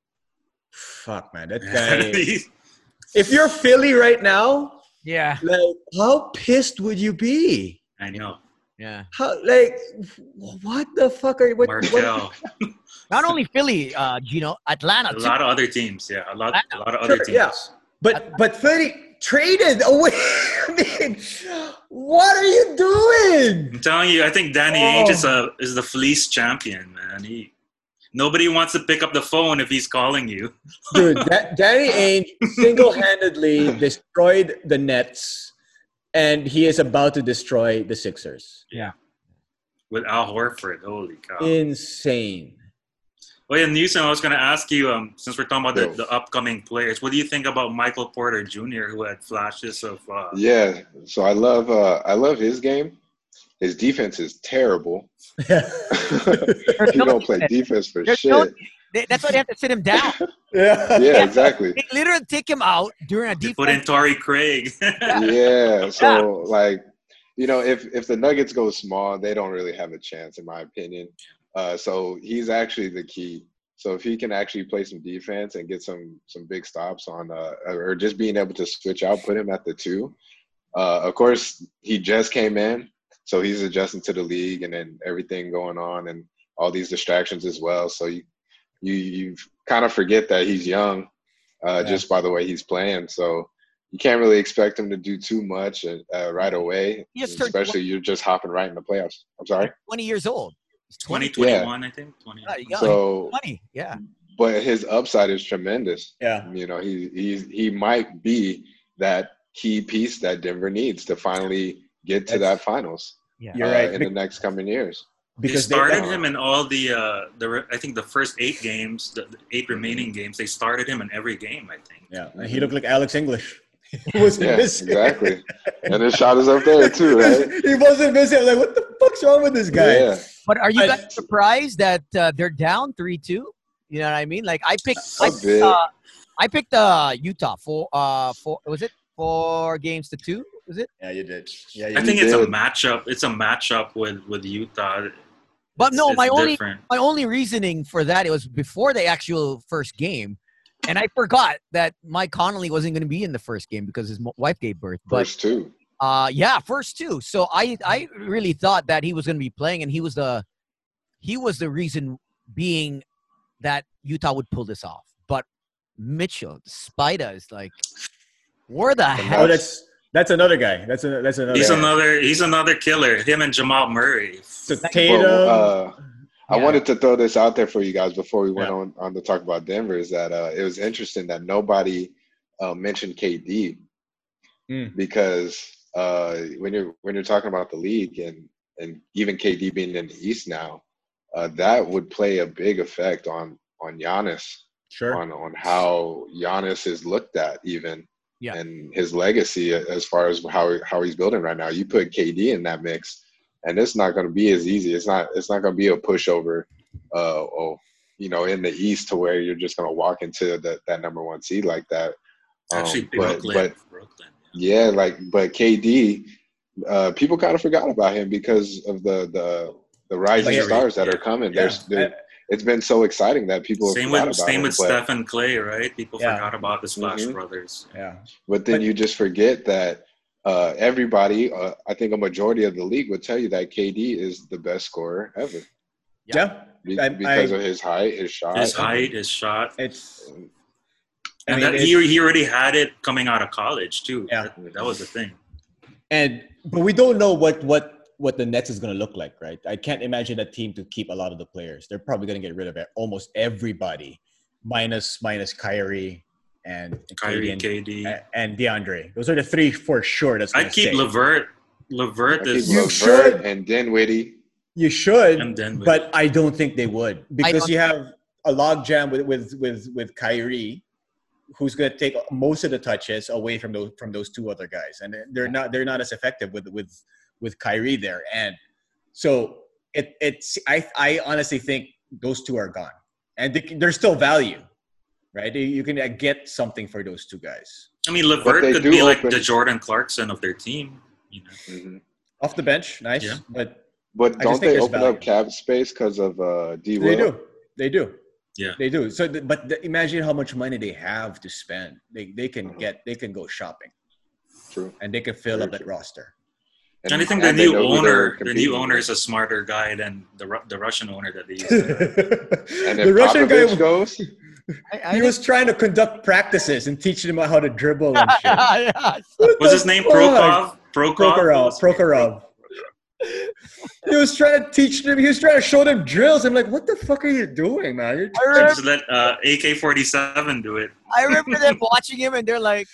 fuck, man, that guy if you're Philly right now, yeah, like how pissed would you be? I know. Yeah. How like what the fuck are you? What, Markelle. What, not only Philly, uh, you know, Atlanta. A too. lot of other teams. Yeah, a lot, a lot of other teams. Yeah. But but Philly traded away. I mean, what are you doing? I'm telling you, I think Danny oh. Ainge is a is the fleece champion, man. He Nobody wants to pick up the phone if he's calling you. Dude, that, Danny Ainge single-handedly destroyed the Nets, and he is about to destroy the Sixers. Yeah. With Al Horford, holy cow! Insane. Well, yeah, Newsome, I was going to ask you, um, since we're talking about the, the, upcoming players, what do you think about Michael Porter Jr., who had flashes of? Uh, yeah, so I love uh, I love his game. His defense is terrible. he don't play defense for There's shit. No, that's why they have to sit him down. yeah, yeah, exactly. They literally take him out during a defense. Put in Torrey Craig. yeah, so yeah. like, you know, if if the Nuggets go small, they don't really have a chance, in my opinion. Uh, so he's actually the key. So if he can actually play some defense and get some some big stops on, uh, or just being able to switch out, put him at the two. Uh, of course, he just came in, so he's adjusting to the league and then everything going on and all these distractions as well. So you you you kind of forget that he's young uh, yeah. just by the way he's playing. So you can't really expect him to do too much uh, right away, especially you're just hopping right in the playoffs. I'm sorry. 20 years old. 2021, yeah. I think. 20. Yeah, so 20, yeah. But his upside is tremendous. Yeah. You know, he he's he might be that key piece that Denver needs to finally get to that finals. Yeah. You're uh, right. In the next coming years. Because they started they, him in all the uh the I think the first eight games, the, the eight remaining games, they started him in every game. I think. Yeah, and he looked like Alex English. he wasn't yeah, missing. Exactly. And his shot is up there too, right? he wasn't missing. I was like, what the fuck's wrong with this guy? Yeah. But are you guys I, surprised that uh, they're down three two? You know what I mean? Like I picked, I picked, uh, I picked uh, Utah for uh for was it four games to two? Was it? Yeah, you did. Yeah, you I think did. it's a matchup. It's a matchup with with Utah. But no, it's my only my only reasoning for that it was before the actual first game and I forgot that Mike Conley wasn't going to be in the first game because his wife gave birth. But, first two. Uh, yeah, first two. So I I really thought that he was going to be playing, and he was the he was the reason being that Utah would pull this off. But Mitchell, Spida is like, where the hell? Oh, that's that's another guy. That's a, that's another. He's guy. another. He's another killer. Him and Jamal Murray. Tatum. Well, uh, I wanted to throw this out there for you guys before we went yeah. on, on to talk about Denver. Is that uh, it was interesting that nobody uh, mentioned KD mm. because uh, when you're when you're talking about the league and and even KD being in the East now, uh, that would play a big effect on on Giannis. Sure. On on how Giannis is looked at even. Yeah. And his legacy as far as how how he's building right now. You put KD in that mix and it's not going to be as easy. It's not. It's not going to be a pushover. Uh, oh, you know, in the East to where you're just going to walk into the, that number one seed like that. Um, Actually, but, Brooklyn, but Brooklyn. Yeah, like but KD, uh, people kind of forgot about him because of the the the rising stars that yeah. are coming. Yeah. There's, it's been so exciting that people same with same him, with Stephen Klay, right? People yeah. forgot about the Splash mm-hmm. Brothers. Yeah, but then but, you just forget that uh, everybody, uh, I think a majority of the league would tell you that KD is the best scorer ever. Yeah, Be- I, because I, of his height, his shot, his height, his shot. It's and mean, that, he he already had it coming out of college too. Yeah, that, that was the thing. And but we don't know what what what the Nets is going to look like, right? I can't imagine a team to keep a lot of the players. They're probably going to get rid of it, almost everybody, minus minus Kyrie, and Kyrie, and, KD, and DeAndre. Those are the three for sure. That's I keep stay. LeVert. LeVert is you should and Dinwiddie. You should, and Dinwiddie. but I don't think they would because you have a logjam with with with with Kyrie, who's going to take most of the touches away from those from those two other guys, and they're not they're not as effective with with with Kyrie there, and so it it's I I honestly think those two are gone, and they, there's still value right? You can uh, get something for those two guys. I mean, LeVert could be open. like the Jordan Clarkson of their team. You know, mm-hmm. off the bench, nice. Yeah. But but don't they open value. up cap space because of uh, D. They do. They do. Yeah, they do. So, but imagine how much money they have to spend. They they can mm-hmm. get they can go shopping. True. And they can fill Very up that true. roster. And, and I think the new owner, the new owner is a smarter guy than the the Russian owner that they use. and the Russian guy goes, I, I he was trying to conduct practices and teaching him how to dribble and shit. yeah. Was his name Prokhov? Prokhov? Prokhorov. Prokhorov. he was trying to teach them. He was trying to show them drills. I'm like, what the fuck are you doing, man? You're remember, just let uh, AK-47 do it. I remember them watching him, and they're like,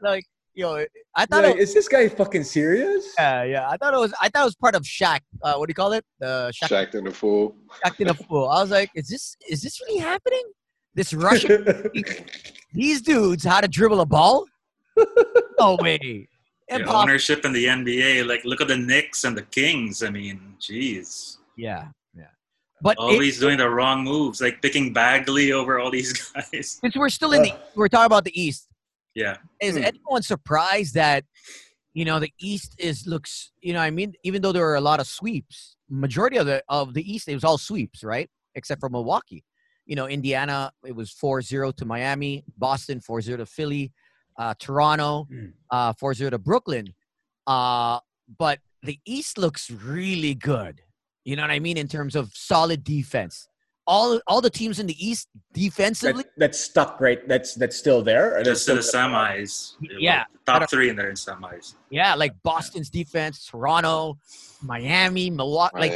like, yo, I thought, yeah, was, is this guy fucking serious? Yeah, yeah. I thought it was. I thought it was part of Shaq. Uh, what do you call it? The Shaq, Shaq in the fool. Shaq in the fool. I was like, is this is this really happening? This Russian, these dudes, how to dribble a ball? No way. Yeah, ownership in the NBA, like look at the Knicks and the Kings. I mean, jeez. Yeah, yeah. But always it, doing the wrong moves, like picking Bagley over all these guys. Since we're still in the, we're talking about the East. Yeah. Is hmm. anyone surprised that, you know, the East is looks, you know, I mean, even though there are a lot of sweeps, majority of the of the East it was all sweeps, right? Except for Milwaukee you know, Indiana, it was 4-0 to Miami, Boston 4-0 to Philly, uh, Toronto mm. uh, 4-0 to Brooklyn. Uh, but the East looks really good. You know what I mean? In terms of solid defense. All all the teams in the East defensively that, that's stuck right. That's that's still there. Just to the semis. Yeah, top three in there in semis. Yeah, like Boston's defense, Toronto, Miami, Milwaukee. Like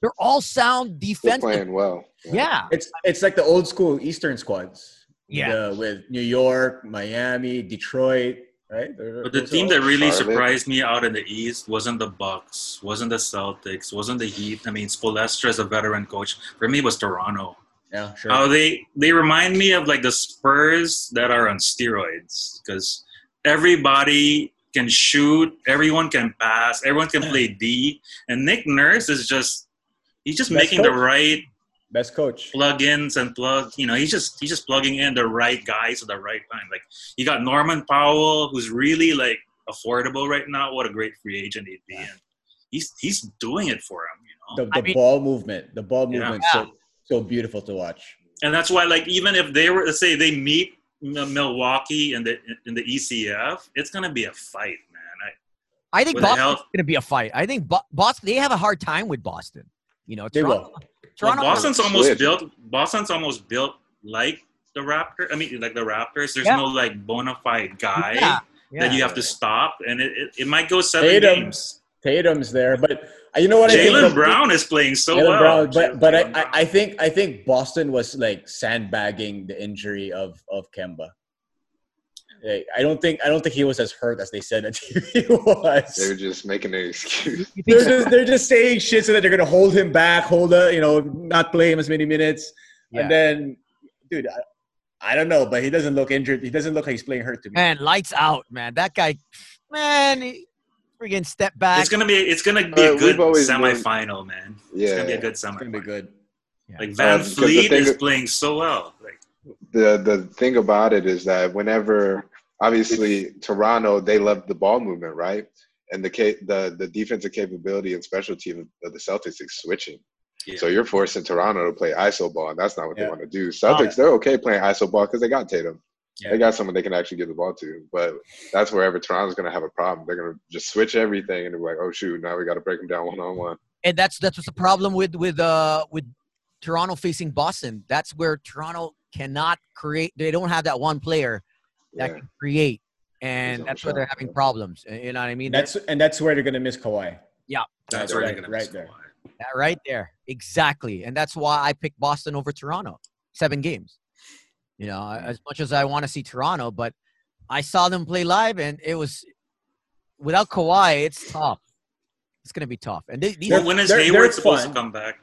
they're all sound defense. Playing well. Yeah. yeah. it's it's like the old school Eastern squads. Yeah, the, with New York, Miami, Detroit right? but the team that really Charlotte. surprised me out in the East wasn't the Bucks, wasn't the Celtics, wasn't the Heat. I mean, Spoelstra is a veteran coach. For me, was Toronto. Yeah, sure. How they they remind me of like the Spurs that are on steroids because everybody can shoot, everyone can pass, everyone can play D, and Nick Nurse is just he's just Best making coach. the right Best coach. Plugins and plug. You know, he's just he's just plugging in the right guys at the right time. Like you got Norman Powell, who's really like affordable right now. What a great free agent he'd be. And he's he's doing it for him. You know, the, the mean, ball movement, the ball movement, yeah. so so beautiful to watch. And that's why, like, even if they were, let's say, they meet Milwaukee in the in the ECF, it's gonna be a fight, man. I, I think Boston's gonna be a fight. I think Boston they have a hard time with Boston. You know, they will. Toronto. Well, Boston's almost built. Boston's almost built like the Raptor. I mean, like the Raptors. There's yeah. no like bona fide guy yeah. Yeah. that you have to stop, and it, it, it might go seven Tatum, games. Tatum's there, but uh, you know what? Jaylen Brown is playing so Jaylen well. Brown, but but I, I think I think Boston was like sandbagging the injury of of Kemba. I don't think I don't think he was as hurt as they said that he was. They're just making an excuse. they're just they're just saying shit so that they're gonna hold him back, hold a you know, not play him as many minutes, yeah. and then, dude, I, I, don't know, but he doesn't look injured. He doesn't look like he's playing hurt to me. Man, lights out, man. That guy, man, he, freaking step back. It's gonna be it's gonna be uh, a good semifinal, been, man. Yeah, it's gonna be a good semifinal. It's gonna be good. Yeah. Like Van uh, Fleet is playing so well. Like the the thing about it is that whenever obviously Toronto, they love the ball movement, right? And the the the defensive capability and special team of the Celtics is switching. Yeah. So you're forcing Toronto to play iso ball, and that's not what yeah. they want to do. Celtics, they're okay playing iso ball because they got Tatum. Yeah. They got someone they can actually give the ball to. But that's wherever Toronto's going to have a problem. They're going to just switch everything and be like, oh shoot, now we got to break them down one on one. And that's that's what's the problem with with uh with Toronto facing Boston. That's where Toronto cannot create. They don't have that one player that yeah. can create, and that's where they're having problems. You know what I mean? That's and that's where they're gonna miss Kawhi. Yeah, that's where they're gonna right there. That right there, exactly, and that's why I picked Boston over Toronto. Seven games. You know, as much as I want to see Toronto, but I saw them play live, and it was without Kawhi, it's tough. It's gonna be tough. And they, these, when is Hayward supposed fun. to come back?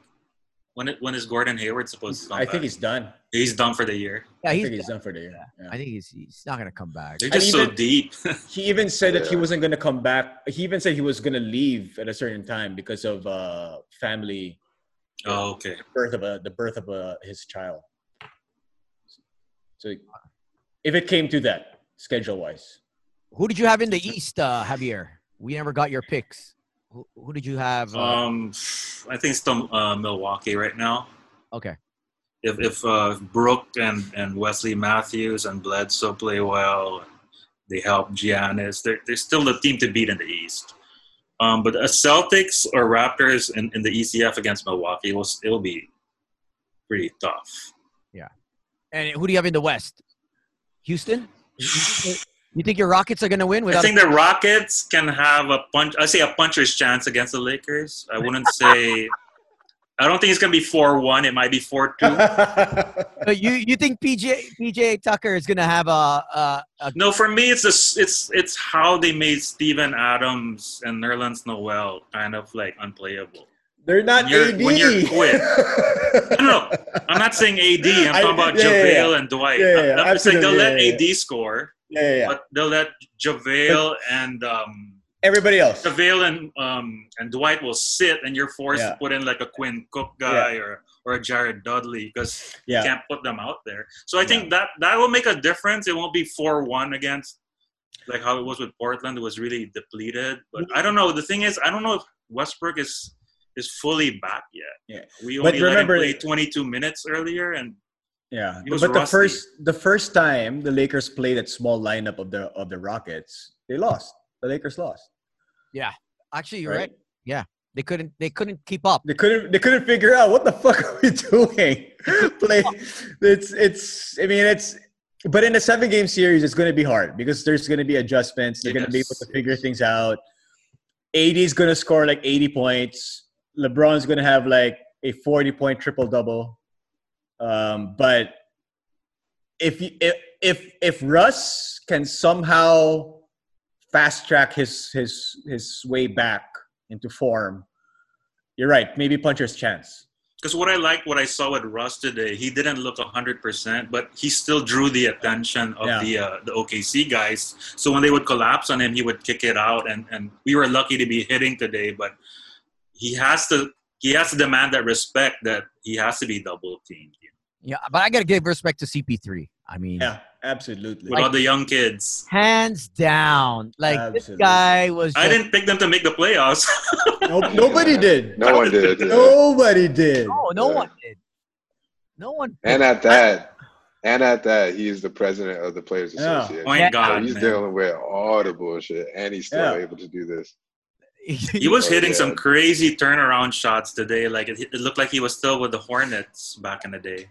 When it, when is Gordon Hayward supposed to come I back? think he's done. He's done for the year. Yeah, he's, I think he's done for the year. Yeah. I think he's he's not gonna come back. They're just even, so deep. he even said that he wasn't gonna come back. He even said he was gonna leave at a certain time because of uh, family. Oh, okay. The birth of a the birth of a, his child. So, if it came to that, schedule wise, who did you have in the East, uh, Javier? We never got your picks. Who, who did you have? Uh, um, I think it's still uh, Milwaukee right now. Okay. If if uh, Brook and, and Wesley Matthews and Bledsoe play well, they help Giannis. They're they're still the team to beat in the East. Um, but a Celtics or Raptors in, in the ECF against Milwaukee will it'll be pretty tough. Yeah. And who do you have in the West? Houston. You think your Rockets are going to win? I think the Rockets can have a punch. I say a puncher's chance against the Lakers. I wouldn't say. I don't think it's going to be four one. It might be four two. but you you think PJ PJ Tucker is going to have a, a, a, No, for me, it's a, it's it's how they made Steven Adams and Nerlens Noel kind of like unplayable. They're not when you're, AD. When you're quit. no, no, I'm not saying AD. I'm talking about yeah, JaVale yeah, yeah. and Dwight. Yeah, yeah, I'm, I'm saying they'll let AD score. Yeah, yeah. But they'll let JaVale and um, everybody else. JaVale and um, and Dwight will sit, and you're forced yeah. to put in like a Quinn Cook guy yeah. or or a Jared Dudley because yeah. you can't put them out there. So I think that that will make a difference. It won't be four one against like how it was with Portland. It was really depleted. But I don't know. The thing is, I don't know if Westbrook is is fully back yet. Yeah, we only but remember, let him play 22 minutes earlier, and yeah, but rusty. the first the first time the Lakers played that small lineup of the of the Rockets, they lost. The Lakers lost. Yeah, actually, you're right. right. Yeah, They couldn't. They couldn't keep up. They couldn't. They couldn't figure out what the fuck are we doing. Play. It's. It's. I mean, it's. But in a seven game series, it's going to be hard because there's going to be adjustments. They're yes. going to be able to figure things out. AD is going to score like 80 points. LeBron's going to have like a 40 point triple double. Um, but if if if if Russ can somehow fast track his his his way back into form, you're right. Maybe puncher's chance. Because what I like, what I saw with Russ today, he didn't look hundred percent, but he still drew the attention of yeah. the uh, the OKC guys. So when they would collapse on him, he would kick it out, and and we were lucky to be hitting today. But he has to he has to demand that respect that he has to be double teamed. Yeah, but I got to give respect to CP3. I mean, yeah, absolutely. With like, all the young kids, hands down. Like absolutely. this guy was. Just, I didn't pick them to make the playoffs. nope, nobody did. No one did. Nobody did. No, no yeah. one did. No one. Did. And at that, and at that, he's the president of the Players Association. Oh my God, so he's man. dealing with all the bullshit, and he's still yeah. able to do this. he was oh, hitting some crazy turnaround shots today. Like it, it, looked like he was still with the Hornets back in the day.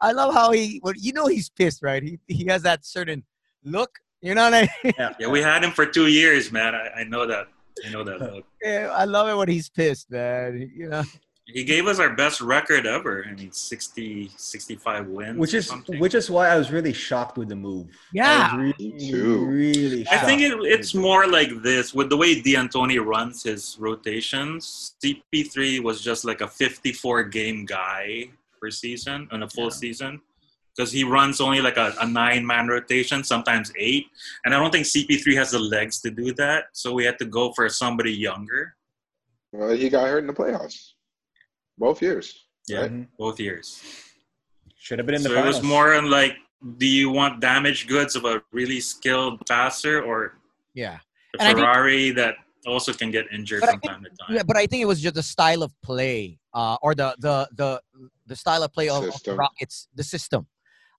I love how he. Well, you know he's pissed, right? He he has that certain look. You know what I mean? Yeah, yeah we had him for two years, man. I, I know that. I know that look. Yeah, I love it when he's pissed, man. You know. He gave us our best record ever. I mean, 60, 65 wins. Which is which is why I was really shocked with the move. Yeah, really, really. I think it, it's more like this with the way D'Antoni runs his rotations. CP3 was just like a fifty-four game guy per season on a full yeah. season because he runs only like a, a nine-man rotation, sometimes eight, and I don't think CP3 has the legs to do that. So we had to go for somebody younger. Well, he got hurt in the playoffs. Both years. Yeah, right? both years. Should have been in the. So finals. it was more on like, do you want damaged goods of a really skilled passer or yeah, a Ferrari think, that also can get injured from think, time to time? Yeah, but I think it was just the style of play, uh, or the the the the style of play of, of the Rockets, the system.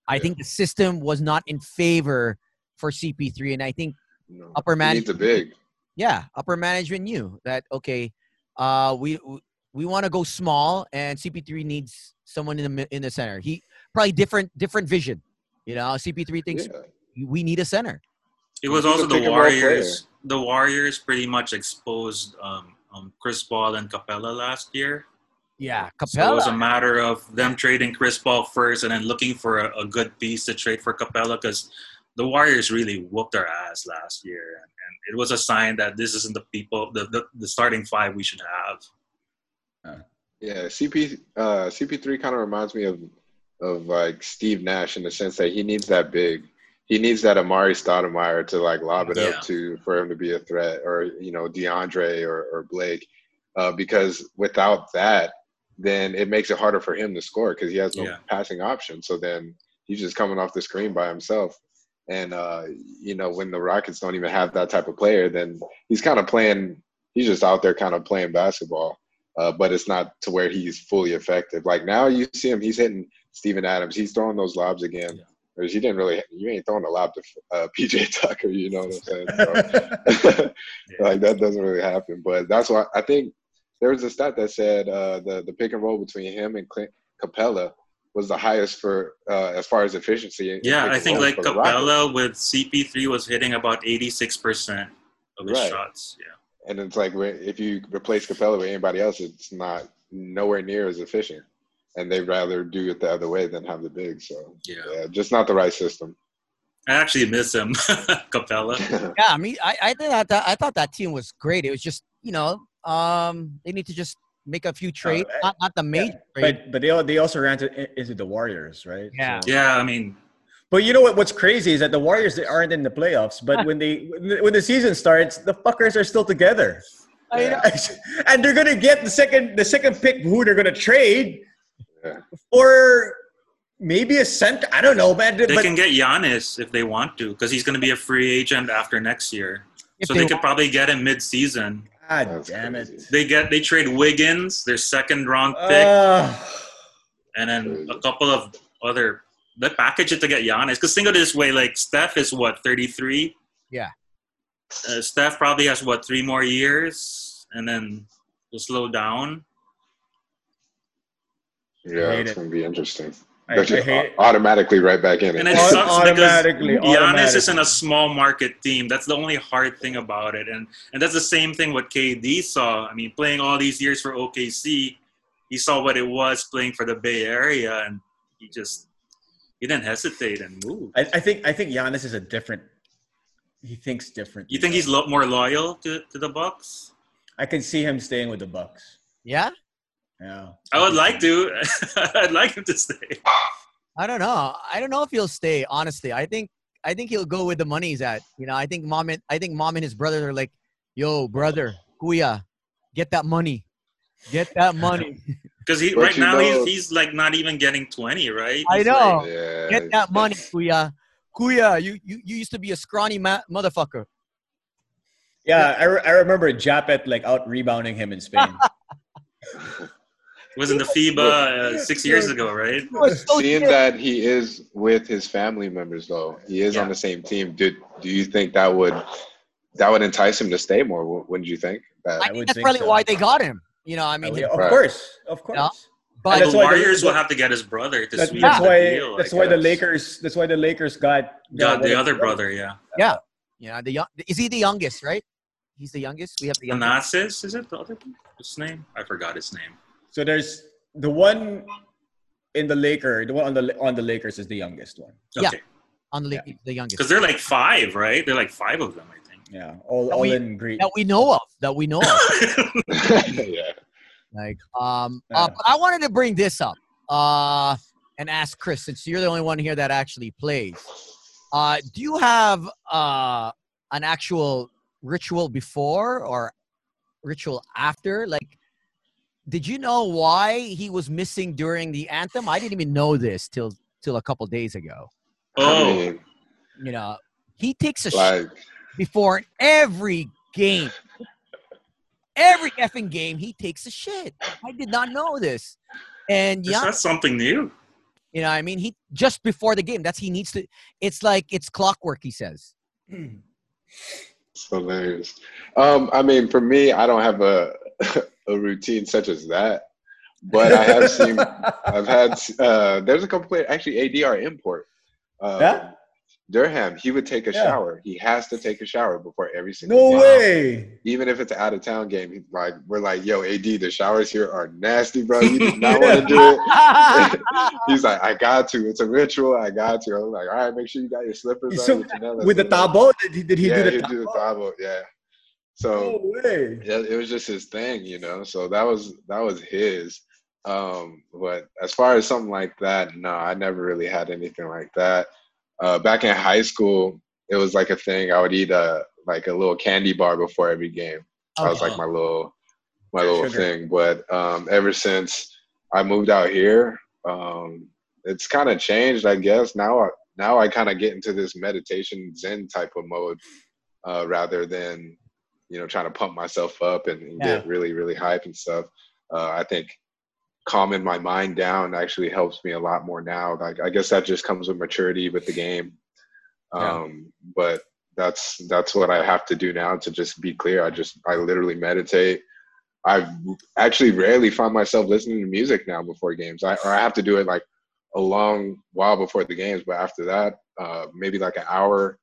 I yeah. think the system was not in favor for CP3, and I think no. upper management. big. Yeah, upper management knew that okay, uh, we we want to go small, and CP3 needs someone in the in the center. He probably different different vision. You know, CP3 thinks yeah. we need a center. It was also the Warriors. The Warriors pretty much exposed um, um, Chris Paul and Capela last year. Yeah, Capela. So it was a matter of them trading Chris Paul first, and then looking for a, a good piece to trade for Capela because the Warriors really whooped their ass last year, and, and, it was a sign that this isn't the people, the, the, the starting five we should have. Yeah, CP uh, CP3 kind of reminds me of of like Steve Nash in the sense that he needs that big. He needs that Amar'e Stoudemire to like lob it yeah. up to for him to be a threat, or you know DeAndre or, or Blake, uh, because without that, then it makes it harder for him to score because he has no yeah. passing option. So then he's just coming off the screen by himself. And uh, you know when the Rockets don't even have that type of player, then he's kind of playing. He's just out there kind of playing basketball uh, but it's not to where he's fully effective. Like now, you see him; he's hitting Steven Adams. He's throwing those lobs again. Yeah. Whereas he didn't really, you ain't throwing a lob to uh, PJ Tucker. You know what I'm saying? So, yeah. like that doesn't really happen. But that's why I think there was a stat that said uh, the the pick and roll between him and Clint Capela was the highest for uh, as far as efficiency. Yeah, I think like Capela with CP3 was hitting about 86 percent of his right. shots. Yeah and it's like if you replace Capela with anybody else, it's not nowhere near as efficient, and they'd rather do it the other way than have the big. So yeah, yeah just not the right system. I actually miss him, Capela. yeah, I mean, I I thought that I thought that team was great. It was just you know, um, they need to just make a few trades, uh, not not the major. Yeah, but but they they also ran to, into the Warriors, right? Yeah, so. yeah. I mean, but you know what? What's crazy is that the Warriors aren't in the playoffs. But when they when the season starts, the fuckers are still together. and they're gonna get the second the second pick who they're gonna trade, yeah. or maybe a center. I don't know, man. They but, can get Giannis if they want to, because he's gonna be a free agent after next year. So they, they could probably get him mid season. God damn it! They get they trade Wiggins, their second round pick, uh, and then a couple of other they package it to get Giannis. Because think of it this way: like Steph is what thirty three. Yeah. Uh, Steph probably has what three more years, and then will slow down. Yeah, it's gonna be interesting. I, I automatically right back in. And it sucks automatically, because Giannis is in a small market team. That's the only hard thing about it, and and that's the same thing what KD saw. I mean, playing all these years for OKC, he saw what it was playing for the Bay Area, and he just he didn't hesitate and move. I, I think I think Giannis is a different. He thinks different. You think he's a lo- more loyal to, to the Bucks? I can see him staying with the Bucks. Yeah. Yeah. I would like to. I'd like him to stay. I don't know. I don't know if he'll stay. Honestly, I think I think he'll go with the money he's at. You know, I think mom and I think mom and his brother are like, "Yo, brother, kuya, get that money, get that money." Because he right now he's, he's like not even getting twenty, right? He's I know. Like, yeah. Get that money, kuya. Kuya, you, you you used to be a scrawny ma- motherfucker. Yeah, I, re- I remember Japeth like out rebounding him in Spain. was in the FIBA uh, six years ago, right? Seeing that he is with his family members, though, he is yeah. on the same team. Do Do you think that would that would entice him to stay more? Wouldn't you think? That, I, I think that's probably so. why they got him. You know, I mean, of right. course, of course. Yeah. But the Warriors will have to get his brother to that's, that's why. Deal, that's why the Lakers. That's why the Lakers got got the other brother. Yeah. Yeah. Yeah. The young is he the youngest? Right. He's the youngest. We have the youngest. Thanasis, is it the other his name? I forgot his name. So there's the one in the Laker, the one on the on the Lakers is the youngest one. Okay. Yeah, on the yeah. the youngest. Because they're like five, right? They're like five of them, I think. Yeah, all, all we, in Greek. That we know of. That we know of. yeah. Like, um, uh, but I wanted to bring this up, uh, and ask Chris, since you're the only one here that actually plays. Uh, do you have uh an actual ritual before or ritual after? Like, did you know why he was missing during the anthem? I didn't even know this till till a couple days ago. Oh, you know, he takes a like, before every game. Every effing game, he takes a shit. I did not know this. And yeah, that's something new. You know, I mean, he just before the game. That's he needs to. It's like it's clockwork. He says. It's hilarious. Um, I mean, for me, I don't have a a routine such as that. But I have seen, I've had, uh, there's a couple players, actually ADR import. Uh, yeah. Durham, he would take a yeah. shower. He has to take a shower before every single game. No game. way. Even if it's an out of town game, like we're like, yo, AD, the showers here are nasty, bro. You do not want to do it. he's like, I got to. It's a ritual. I got to. I'm like, all right, make sure you got your slippers so, on. With the tabo? Did he, did he yeah, do the tabo? do the tabo? Yeah. So no way. yeah, it was just his thing, you know. So that was that was his. Um, but as far as something like that, no, I never really had anything like that. Uh, back in high school, it was like a thing. I would eat a like a little candy bar before every game. Okay. That was like my little my little Sugar. thing. But um, ever since I moved out here, um, it's kind of changed, I guess. Now I now I kind of get into this meditation Zen type of mode uh, rather than you know, trying to pump myself up and, and yeah. get really, really hype and stuff. Uh, I think calming my mind down actually helps me a lot more now. Like I guess that just comes with maturity with the game. Um, yeah. But that's that's what I have to do now to just be clear. I just I literally meditate. I actually rarely find myself listening to music now before games. I or I have to do it like a long while before the games, but after that, uh, maybe like an hour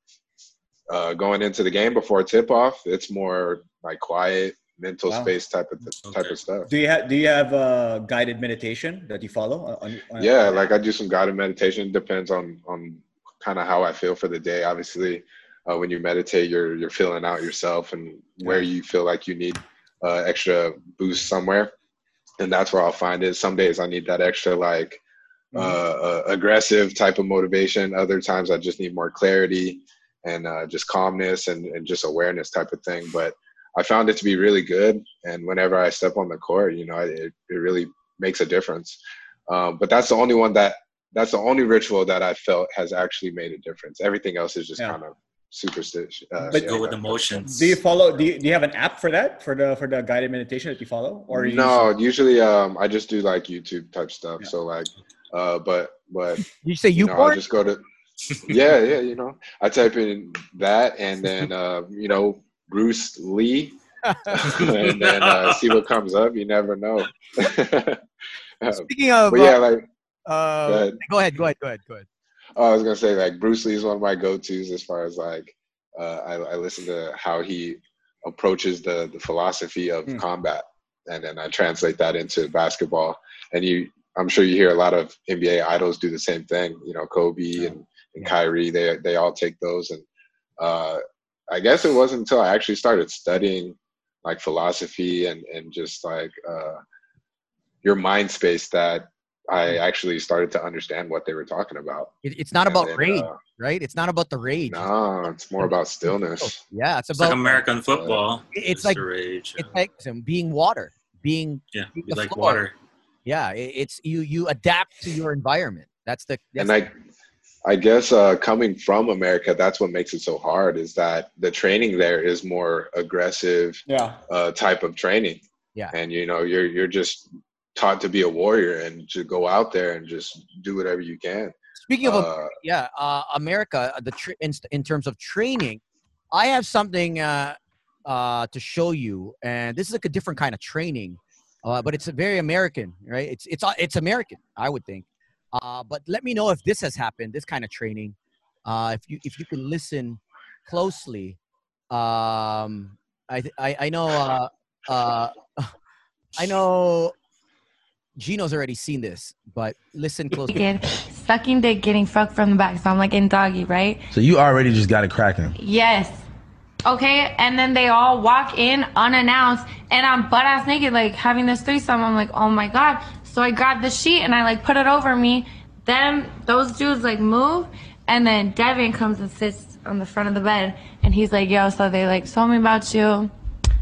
uh, going into the game before tip off, it's more like quiet, mental wow. space type of type okay. of stuff. Do you have Do you have a guided meditation that you follow? On, on, yeah, like I do some guided meditation. Depends on on kind of how I feel for the day. Obviously, uh, when you meditate, you're you're feeling out yourself and where you feel like you need uh, extra boost somewhere, and that's where I'll find it. Some days I need that extra like. Mm-hmm. Uh, uh aggressive type of motivation. Other times I just need more clarity and uh, just calmness and, and just awareness type of thing. But I found it to be really good. And whenever I step on the court, you know, it, it really makes a difference. Um, but that's the only one that that's the only ritual that I felt has actually made a difference. Everything else is just yeah. kind of superstitious. Uh, but go with emotions. Do you follow? Do you, do you have an app for that for the for the guided meditation that you follow? Or no? Usually, um, I just do like YouTube type stuff. Yeah. So like, uh, but but you say you, you know, I just go to yeah, yeah, you know, I type in that and then uh, you know Bruce Lee and then uh, see what comes up. You never know. Speaking of, but yeah, like uh, go, ahead. go ahead, go ahead, go ahead, go ahead. Oh, I was gonna say like Bruce Lee is one of my go-tos as far as like uh, I, I listen to how he approaches the the philosophy of mm. combat, and then I translate that into basketball. And you, I'm sure you hear a lot of NBA idols do the same thing. You know, Kobe and, and yeah. Kyrie, they they all take those. And uh, I guess it wasn't until I actually started studying like philosophy and and just like uh, your mind space that I mm. actually started to understand what they were talking about. It, it's not and about then, rage, uh, right? It's not about the rage. No, it's more about stillness. Yeah, it's, it's about like American football. it's, like rage. It's like being water, being yeah, being like floor. water. Yeah, it's you. You adapt to your environment. That's the. That's and I, I guess uh, coming from America, that's what makes it so hard. Is that the training there is more aggressive, yeah, uh, type of training. Yeah, and you know you're you're just taught to be a warrior and to go out there and just do whatever you can. Speaking of, uh, yeah, uh, America, the tr- in, in, terms of training, I have something uh, uh, to show you, and this is like a different kind of training, uh, but it's a very American, right? It's it's uh, it's American, I would think. Uh, but let me know if this has happened, this kind of training. Uh, if you if you can listen closely, um, I I, I know uh, uh, I know Gino's already seen this, but listen closely. Sucking dick, getting fucked from the back. So I'm like in doggy, right? So you already just got it cracking. Yes. Okay, and then they all walk in unannounced, and I'm butt ass naked, like having this threesome. I'm like, oh my god. So I grab the sheet and I like put it over me. Then those dudes like move, and then Devin comes and sits on the front of the bed, and he's like, yo, so they like told me about you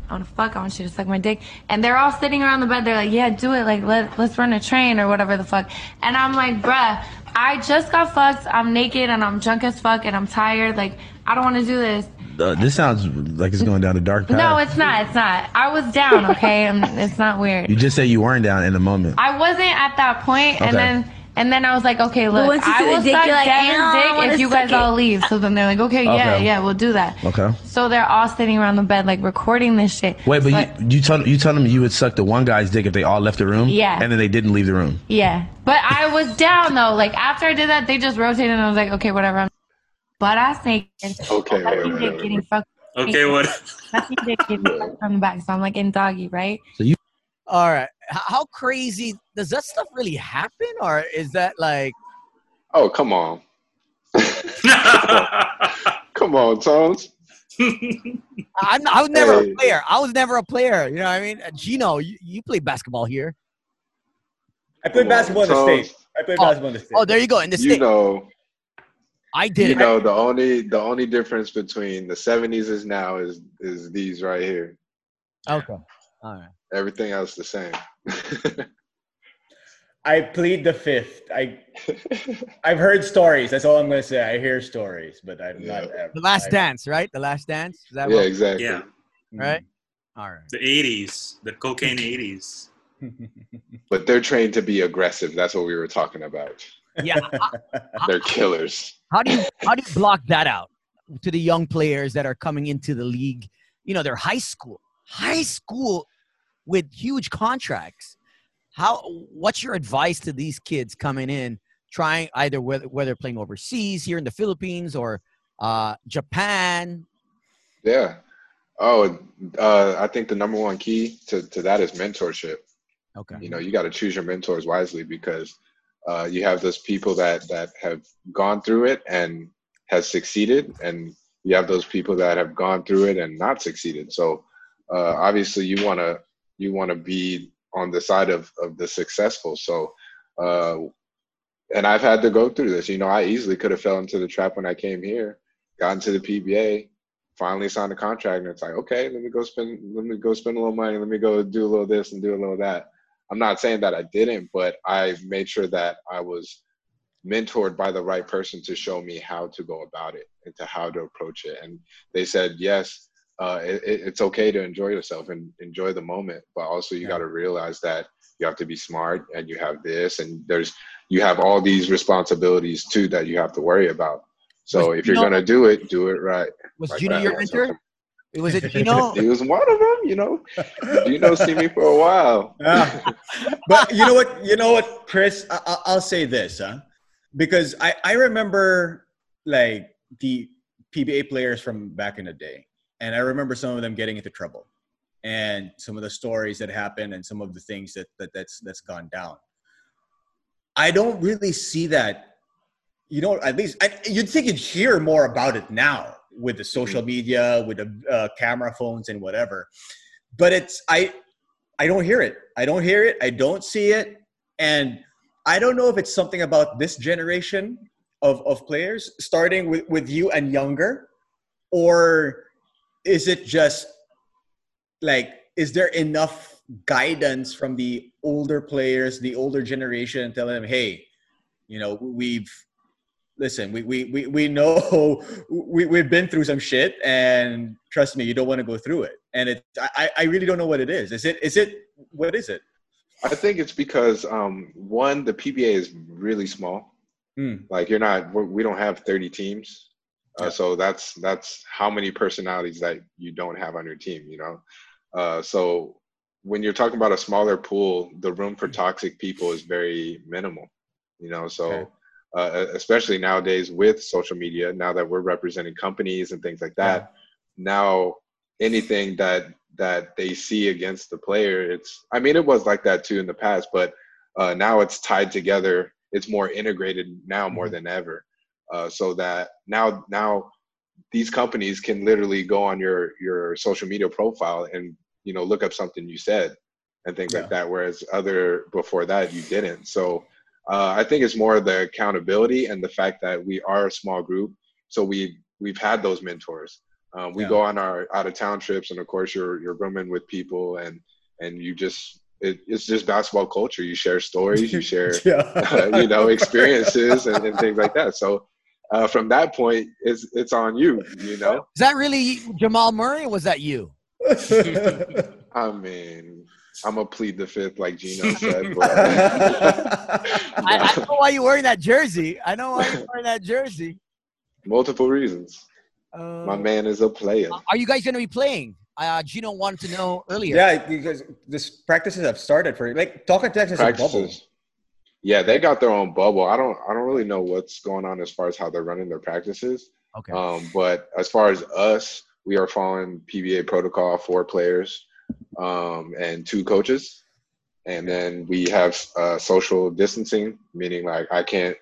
I want to fuck. I want you to suck my dick. And they're all sitting around the bed. They're like, yeah, do it. Like, let, let's run a train or whatever the fuck. And I'm like, bruh, I just got fucked. I'm naked and I'm drunk as fuck and I'm tired. Like, I don't want to do this. Uh, this sounds like it's going down a dark path. No, it's not. It's not. I was down, okay? it's not weird. You just say you weren't down in the moment. I wasn't at that point, okay. and then and then I was like, okay, look, I will dick, suck like, Devin's dick if you guys it. all leave. So then they're like, okay, yeah, okay. yeah, we'll do that. Okay. So they're all sitting around the bed, like recording this shit. Wait, but, but you, you tell you tell them you would suck the one guy's dick if they all left the room. Yeah. And then they didn't leave the room. Yeah, but I was down though. Like after I did that, they just rotated, and I was like, okay, whatever. I'm butt I naked. Okay. Wait, wait, wait, getting fucked. Okay, what? dick getting fucked from the back, so I'm like in doggy, right? So you. All right. How crazy does that stuff really happen, or is that like? Oh, come on. come on, Tones. I'm, I was never hey. a player. I was never a player. You know what I mean? Uh, Gino, you, you played basketball here. I played basketball in the state. I played oh, basketball in the state. Oh, there you go. In the state. You know. I did. You know the only the only difference between the '70s is now is is these right here. Okay. All right. Everything else the same. I plead the fifth. I I've heard stories. That's all I'm gonna say. I hear stories, but I've yeah. not ever. The Last i Dance, right? The Last Dance. Is that yeah, what? exactly. Yeah. Right. Mm-hmm. All right. The '80s, the cocaine '80s. but they're trained to be aggressive. That's what we were talking about. Yeah. they're killers. How do you how do you block that out to the young players that are coming into the league? You know, they're high school, high school with huge contracts how what's your advice to these kids coming in trying either whether, whether playing overseas here in the philippines or uh, japan yeah oh uh, i think the number one key to, to that is mentorship okay you know you got to choose your mentors wisely because uh, you have those people that that have gone through it and has succeeded and you have those people that have gone through it and not succeeded so uh, obviously you want to you want to be on the side of of the successful. So, uh, and I've had to go through this. You know, I easily could have fell into the trap when I came here, got into the PBA, finally signed a contract, and it's like, okay, let me go spend, let me go spend a little money, let me go do a little this and do a little that. I'm not saying that I didn't, but I made sure that I was mentored by the right person to show me how to go about it and to how to approach it. And they said, yes, uh, it, it's okay to enjoy yourself and enjoy the moment, but also you yeah. got to realize that you have to be smart and you have this and there's you have all these responsibilities too that you have to worry about. So was if you're gonna do it, do it right. Was like your mentor? Was it Gino? he was one of them. You know, Gino see me for a while. Yeah. but you know what? You know what, Chris? I- will say this, huh? Because I I remember like the PBA players from back in the day, and I remember some of them getting into trouble, and some of the stories that happened, and some of the things that, that that's that's gone down. I don't really see that. You know, at least I, you'd think you'd hear more about it now with the social mm-hmm. media, with the uh, camera phones, and whatever. But it's I, I don't hear it. I don't hear it. I don't see it, and I don't know if it's something about this generation of of players, starting with with you and younger, or is it just like is there enough guidance from the older players, the older generation, telling them, hey, you know, we've listen, we we we, we know we, we've been through some shit and trust me, you don't want to go through it. And it I, I really don't know what it is. Is it is it what is it? I think it's because um, one, the PBA is really small. Mm. Like you're not, we don't have 30 teams, uh, so that's that's how many personalities that you don't have on your team. You know, uh, so when you're talking about a smaller pool, the room for toxic people is very minimal. You know, so. Okay. Uh, especially nowadays with social media, now that we're representing companies and things like that, yeah. now anything that that they see against the player, it's I mean it was like that too in the past, but uh, now it's tied together. It's more integrated now more than ever, uh, so that now now these companies can literally go on your your social media profile and you know look up something you said and things yeah. like that whereas other before that you didn't so uh, i think it's more the accountability and the fact that we are a small group so we we've had those mentors. Um, we yeah. go on our out of town trips and of course you're you're rooming with people and and you just it, it's just basketball culture. You share stories you share yeah. uh, you know experiences and, and things like that. So uh, from that point it's it's on you you know? Is that really jamal murray was that you? I mean, I'm gonna plead the fifth, like Jinno said. But, I, I, know why you're wearing that jersey. I know why you're wearing that jersey. Multiple reasons. Uh, My man is a player. Are you guys gonna be playing? Uh, Jinno wanted to know earlier. Yeah, because this practices have started for like talk Talking Texas practices. Yeah, they got their own bubble. I don't I don't really know what's going on as far as how they're running their practices. Okay. Um, but as far as us, we are following PBA protocol, four players um, and two coaches. And then we have uh, social distancing, meaning like I can't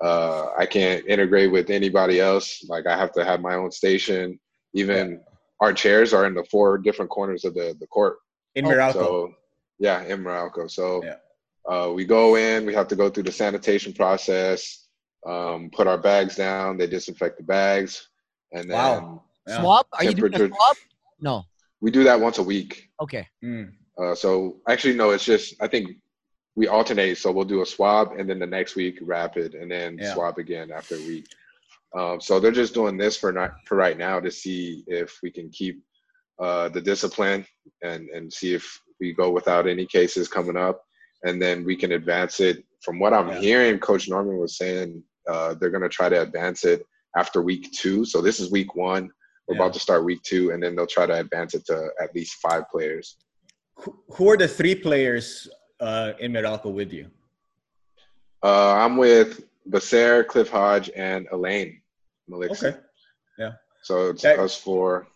uh, I can't integrate with anybody else. Like I have to have my own station. Even yeah. our chairs are in the four different corners of the, the court. In Morocco. So, yeah, in Morocco. So yeah. uh, we go in, we have to go through the sanitation process, um, put our bags down, they disinfect the bags, and then wow. Yeah. Swab? Are you doing a swab? No. We do that once a week. Okay. Mm. Uh, so actually, no. It's just I think we alternate. So we'll do a swab, and then the next week rapid, and then yeah. swab again after a week. Um, so they're just doing this for not for right now to see if we can keep uh, the discipline and and see if we go without any cases coming up, and then we can advance it. From what I'm yeah. hearing, Coach Norman was saying uh, they're going to try to advance it after week two. So this is week one. We're yeah. about to start week two, and then they'll try to advance it to at least five players. Who are the three players uh, in Meralco with you? Uh, I'm with Baser, Cliff Hodge, and Allein Maliksi. Okay. Yeah. So it's that, us four.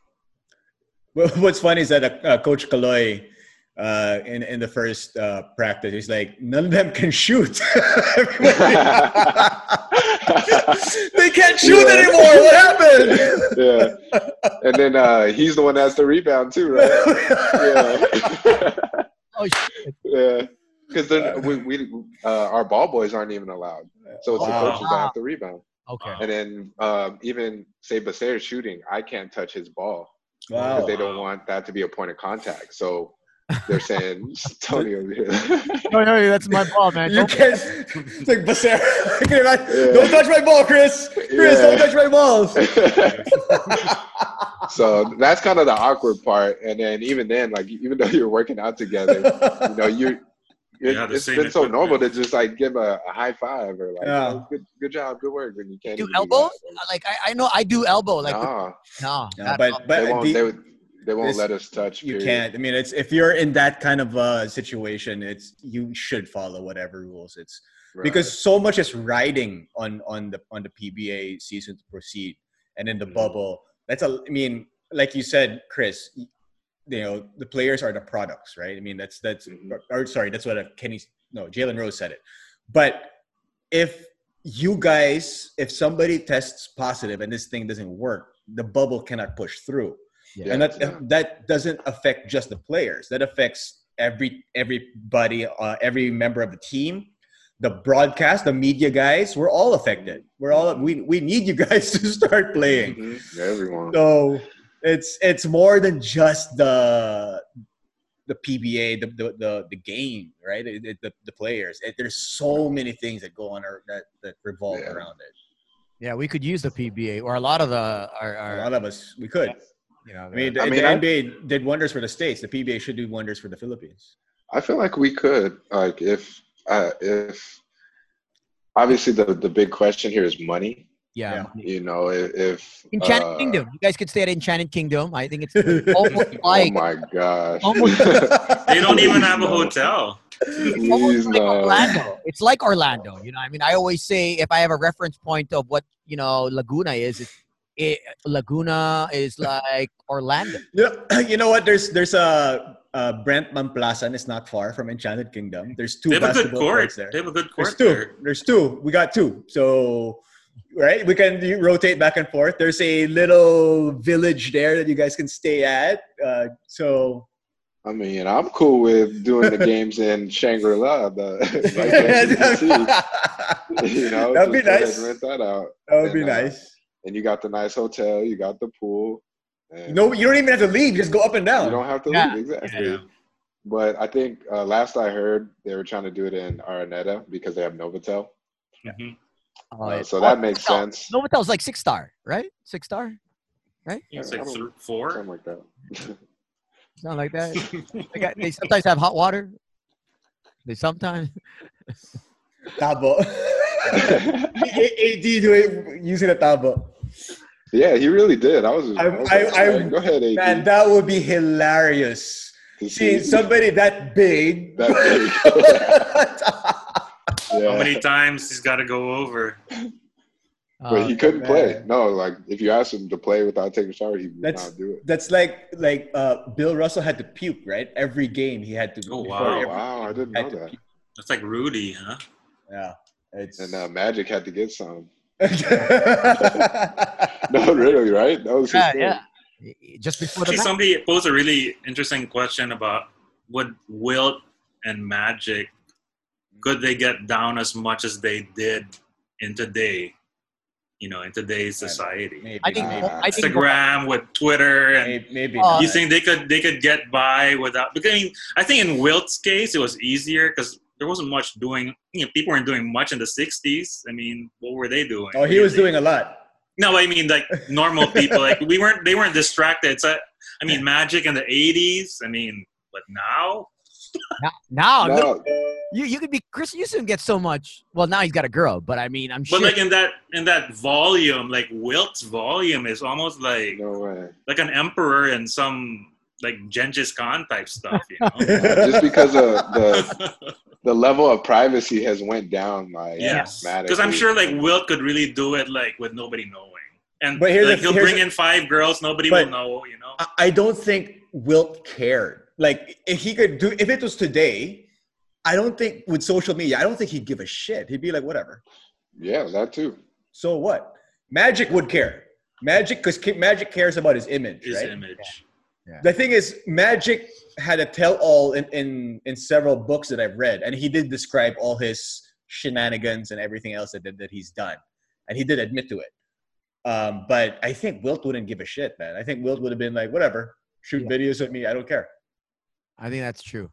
Well, what's funny is that uh Coach Kaloy uh, in in the first uh, practice. He's like, none of them can shoot. they can't shoot yeah. anymore. What happened? yeah, and then uh, he's the one that's the rebound too, right? yeah. oh shit. Yeah. Because then we, we uh, our ball boys aren't even allowed, so it's wow. the coaches that have to rebound. Okay. And then um, even say Baser shooting, I can't touch his ball because wow. they don't want that to be a point of contact. So they're saying Tony over here. no, no, that's my ball, man. You can't. It's like Baser. yeah. Don't touch my ball, Chris. Chris, yeah. don't touch my balls. so that's kind of the awkward part. And then even then, like even though you're working out together, you know, you it, yeah, it's been so normal to just like give a, a high five or like, yeah. oh, good, good job, good work. When you can't do elbows. Do like I, I know I do elbow. Like nah, no, nah, but but they won't, the, they, they won't this, let us touch. You can't. I mean, it's if you're in that kind of uh, situation, it's you should follow whatever rules. It's right. because so much is riding on on the on the PBA season to proceed, and in the mm-hmm. bubble. That's a. I mean, like you said, Chris. You know, the players are the products, right? I mean, that's that's. Mm-hmm. Or, or sorry, that's what a Kenny. No, Jalen Rose said it. But if you guys, if somebody tests positive and this thing doesn't work, the bubble cannot push through. Yeah, and that yeah. that doesn't affect just the players. That affects every everybody, uh, every member of the team, the broadcast, the media guys. We're all affected. We're all we we need you guys to start playing. Mm-hmm. Everyone. So it's it's more than just the the PBA, the the the, the game, right? the, the players. It, there's so many things that go on or that that revolve yeah. around it. Yeah, we could use the PBA or a lot of the our, our a lot of us we could. You know, I mean, the, I mean, the I, NBA did wonders for the states. The PBA should do wonders for the Philippines. I feel like we could, like, if uh, if obviously the the big question here is money. Yeah. You know, if, if Enchanted uh, Kingdom, you guys could stay at Enchanted Kingdom. I think it's almost oh like. Oh my gosh! Almost, they don't even have a hotel. Please, like Orlando. It's like Orlando. You know, I mean, I always say if I have a reference point of what you know Laguna is, it, it, Laguna is like Orlando. You know, you know what? There's there's a uh, Brent Mamplasan is not far from Enchanted Kingdom. There's two. They have a good court. There. They have a good court. There's two. There. There's two. We got two. So right? We can rotate back and forth. There's a little village there that you guys can stay at. Uh, so, I mean, I'm cool with doing the games in Shangri La. you know, that'd be nice. Rent that out. That would and, be uh, nice. And you got the nice hotel. You got the pool. no, you don't even have to leave. Just go up and down. You don't have to yeah. leave exactly. Yeah. But I think uh, last I heard, they were trying to do it in Araneta because they have Novotel. Mm-hmm. Uh, uh, so that makes sense. Novotel. sense. Novotel's like six star, right? Six star, right? Yeah, it's like four. Something like that. Something like that. they, got, they sometimes have hot water. They sometimes. Tabo. AD do it using a tabo. Yeah, he really did. I was. I, I, was I, I go ahead, AD. Man, that would be hilarious. Seeing somebody that big. That big. Yeah. How many times he's got to go over? But he oh, couldn't play. No, like if you asked him to play without taking a shower, he would that's, not do it. That's like like uh, Bill Russell had to puke, right? Every game he had to. Oh wow! Every, wow, I didn't know that. That's like Rudy, huh? Yeah. It's... And uh, Magic had to get some. No, really, right? That was yeah, yeah. Just before the somebody posed a really interesting question about would Wilt and Magic could they get down as much as they did in today? You know, in today's society. Maybe, I think I think Instagram with Twitter and maybe, maybe uh, you think they could they could get by without? Because I mean, I think in Wilt's case it was easier because there wasn't much doing. You know, people weren't doing much in the '60s. I mean, what were they doing? Oh, he was doing a lot. No, I mean like normal people. like we weren't. They weren't distracted. So I mean, Magic in the '80s. I mean, but now now, no. you you could be Chris Houston gets so much. Well, now he's got a girl, but I mean, I'm sure. But like in that in that volume, like Wilt's volume is almost like no way. like an emperor and some like Genghis Khan type stuff. You know, just because of the the level of privacy has went down like yes, because I'm sure like Wilt could really do it like with nobody knowing. And but here's like, he'll here's bring in five girls, nobody will know. You know, I don't think Wilt cared like if he could do if it was today, I don't think with social media, I don't think he'd give a shit. He'd be like, whatever. Yeah, that too. So what? Magic would care. Magic, because Magic cares about his image. His right? image. Yeah. The thing is, Magic had a tell-all in, in in several books that I've read, and he did describe all his shenanigans and everything else that that he's done, and he did admit to it. Um, but I think Wilt wouldn't give a shit, man. I think Wilt would have been like, whatever, shoot yeah. videos of me, I don't care. I think that's true.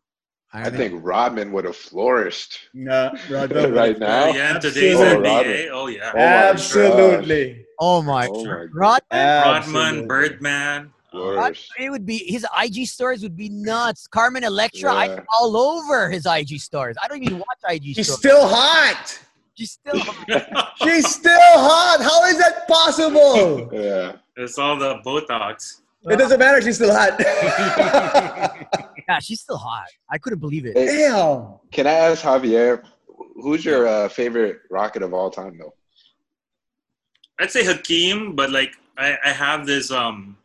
I, I think, think Rodman would have flourished. No, Rodman right now. Yeah, today's oh, NBA. Oh yeah, oh, absolutely. Oh my, oh my Rodman, Rodman, Birdman. It would be his IG stories would be nuts. Carmen Electra, yeah. I all over his IG stories. I don't even watch IG. She's stories. still hot. She's still hot. She's still hot. How is that possible? Yeah. It's all the Botox. It doesn't matter. She's still hot. yeah, she's still hot. I couldn't believe it. Hey, Damn. Can I ask Javier, who's your uh, favorite Rocket of all time, though? I'd say Hakeem, but like I, I have this um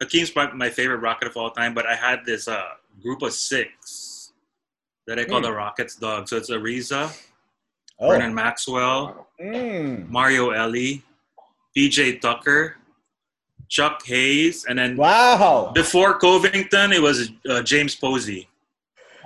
Hakeem's my, my favorite Rocket of all time, but I had this uh group of six that I call Hmm. the Rockets dog. So it's Ariza, Oh. Vernon Maxwell, Mm. Mario Elie, PJ Tucker, Chuck Hayes, and then Wow. before Covington, it was uh, James Posey.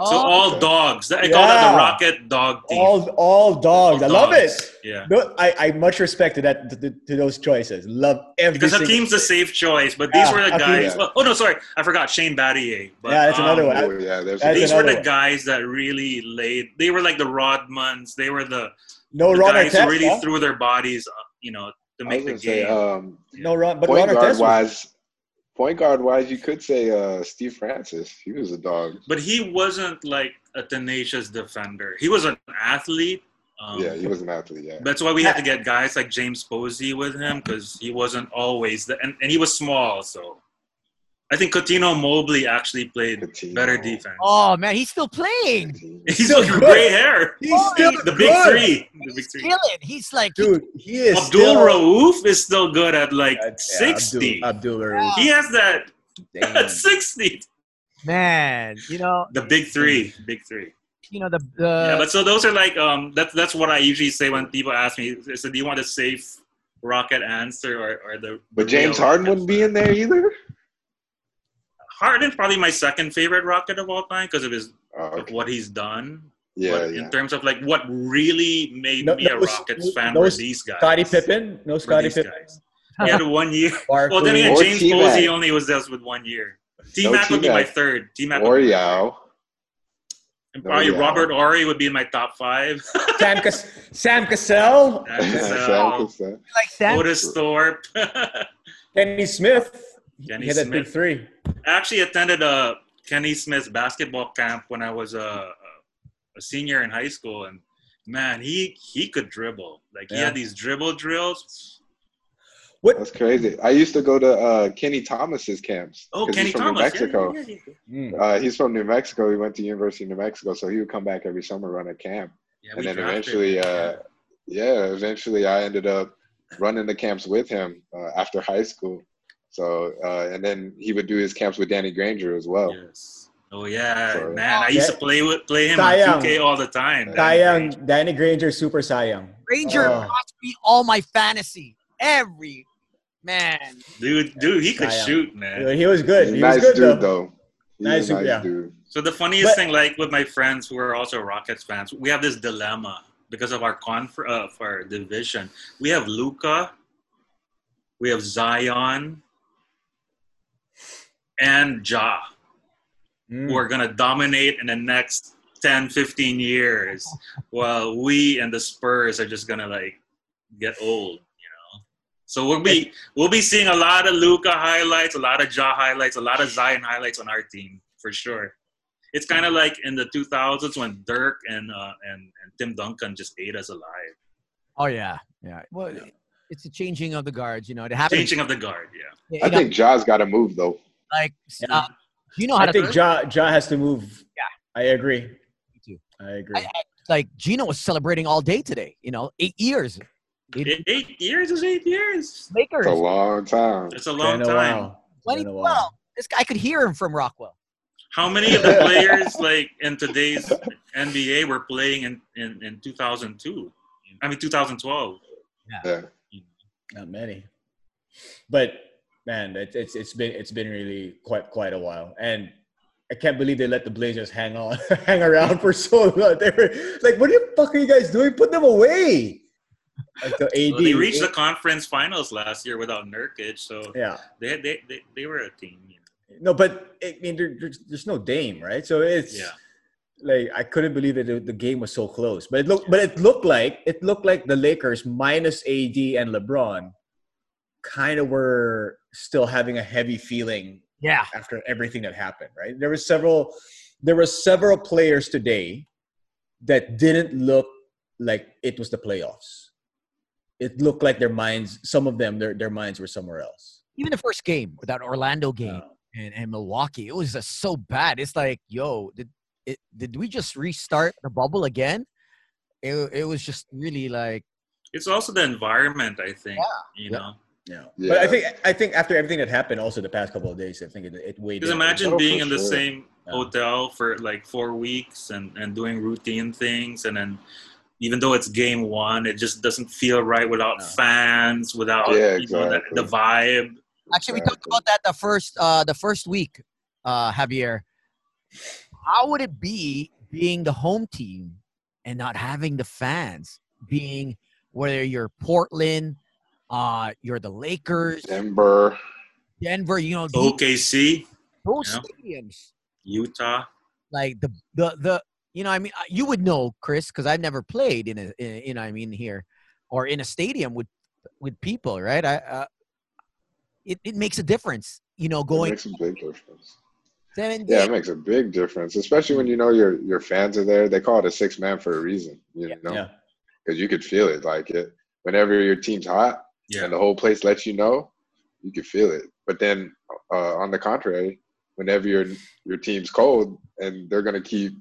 Oh, So all dogs. I call that Yeah. the Rocket Dog Team. All all dogs. I love Dogs. it. Yeah. No, I, I much respect to that to, to, to those choices. Love every Because single- Hakeem's a safe choice, but these Yeah, were the Hakeem, guys. yeah. Oh no, sorry, I forgot Shane Battier. But, Yeah, that's another um, one. I- Oh, yeah, there's That's These were the one. guys that really laid. They were like the Rodmans. They were the, no the Ron guys Artest. who really huh? threw their bodies, uh, you know, to make the gonna say, game. um, no Ron, but Ron point Artest. guard was- wise, point guard wise, you could say uh, Steve Francis. He was a dog. but he wasn't like a tenacious defender. He was an athlete. Um, yeah, he was an athlete. Yeah, That's why we had to get guys like James Posey with him because he wasn't always the, and, and he was small. So I think Cuttino Mobley actually played Cuttino. better defense. oh man, he's still playing. He's still got good. gray hair. He's still The big good. three. The big He's three. killing. He's like, dude. He is Abdul still, Rauf is still good at like Yeah, 60. Abdul, Abdul Rauf. he has that at 60. man, you know, The big three. Big three. you know the the yeah, but so those are like um that's that's what I usually say when people ask me, so do you want a safe rocket answer or, or the But James Harden wouldn't be in there either. Harden's probably my second favorite rocket of all time because of his Oh, of what he's done. Yeah, but yeah. in terms of like what really made No- me a no- fan no were these guys. Scottie Pippen. No Were Scottie Pippen. guys. He had one year. Barkley. Well, then again, James Posey only was just with one year. T Mac would be my third. T Mac Or Yao. And probably No, yeah. Robert Horry would be in my top five. Sam, Cas- Sam Cassell. And, Sam uh, Cassell. like Sam. Otis Thorpe. Kenny Smith. Kenny he had that big Smith. three. I actually attended a Kenny Smith's basketball camp when I was a, a, a senior in high school, and man, he he could dribble. Like he had these dribble drills. What? That's crazy. I used to go to uh, Kenny Thomas's camps. Oh, 'cause Kenny he's from Thomas. New Mexico. Yeah, yeah, yeah. Mm. Uh, he's from New Mexico. He went to University of New Mexico, so he would come back every summer run a camp. Yeah, and then eventually, him. uh, yeah, eventually I ended up running the camps with him uh, after high school. So, uh, and then he would do his camps with Danny Granger as well. yes. Oh yeah, So- man! I used to play with play him Cy on 2K all the time. Cy Young, Danny Granger, Super Cy Young. Ranger Oh. cost me all my fantasy. Every man. dude, dude, he could Cy shoot, man. He was good. He's a He was good dude, though. though. Nice dude, nice yeah. dude. So the funniest But- thing, like with my friends who are also Rockets fans, we have this dilemma because of our confer- uh, for our division. We have Luka, we have Zion, and Ja, Mm. who are gonna dominate in the next 10, 15 years, while we and the Spurs are just gonna like get old. You know, so we'll be we'll be seeing a lot of Luka highlights, a lot of Ja highlights, a lot of Zion highlights on our team for sure. It's kind of like in the 2000s when Dirk and uh, and and Tim Duncan just ate us alive. Oh yeah, yeah. Well, it's the changing of the guards. You know, it happens. Changing of the guard, yeah. I think Ja's got to move though. Like Yeah. uh, you know how I to think Ja, ja has to move. Yeah. I agree. Me too. I agree. I- like Jinno was celebrating all day today. You know, eight years. Eight years is eight years. Lakers. It's a long time. It's a long time. while. Twenty Been a while. twelve. This guy I could hear him from Rockwell. How many of the players like in today's NBA were playing in, in, in 2002? I mean 2012. Yeah. Not many. But man, it, it's it's been it's been really quite quite a while, and I can't believe they let the Blazers hang on hang around for so long. They were like, "What the fuck are you guys doing? Put them away!" The AD. Well, they reached the conference finals last year without Nurkic, so yeah. they, they, they, they were a team. You know? No, but I mean, there, there's, there's no Dame, right? So it's Yeah. like I couldn't believe. The, the game was so close, but it looked, but it looked like it looked like the Lakers minus AD and LeBron kind of were still having a heavy feeling Yeah. after everything that happened. Right? There were several, there were several players today that didn't look like it was the playoffs. It looked like their minds, some of them, their their minds were somewhere else. even the first game, with that Orlando game and, and Milwaukee, it was just so bad. It's like, yo, did it, did we just restart the bubble again? It, it was just really like. It's also the environment, I think. Yeah. You know. Yeah. yeah. But I think I think after everything that happened, also the past couple of days, I think it, it weighed. Because imagine being in the sure. same yeah. hotel for like four weeks and and doing routine things, and then even though it's game one, it just doesn't feel right without no. fans, without yeah, exactly. know, the, the, vibe. Actually, we talked about that the first uh, the first week, uh, Javier. How would it be being the home team and not having the fans? Being whether you're Portland, uh, you're the Lakers, Denver, Denver. You know, OKC, those yeah. stadiums, Utah. Like the the the you know, I mean, uh, you would know, Chris, because I've never played in a, in, you know, I mean, here or in a stadium with with people, right? I, uh, it it makes a difference, you know, going. It makes a big difference. Seven, yeah, it makes a big difference, especially when you know your your fans are there. They call it a six man for a reason, you know, because yeah. you could feel it. Like it, whenever your team's hot, yeah. and the whole place lets you know, you can feel it. But then, uh, on the contrary, whenever your your team's cold and they're gonna keep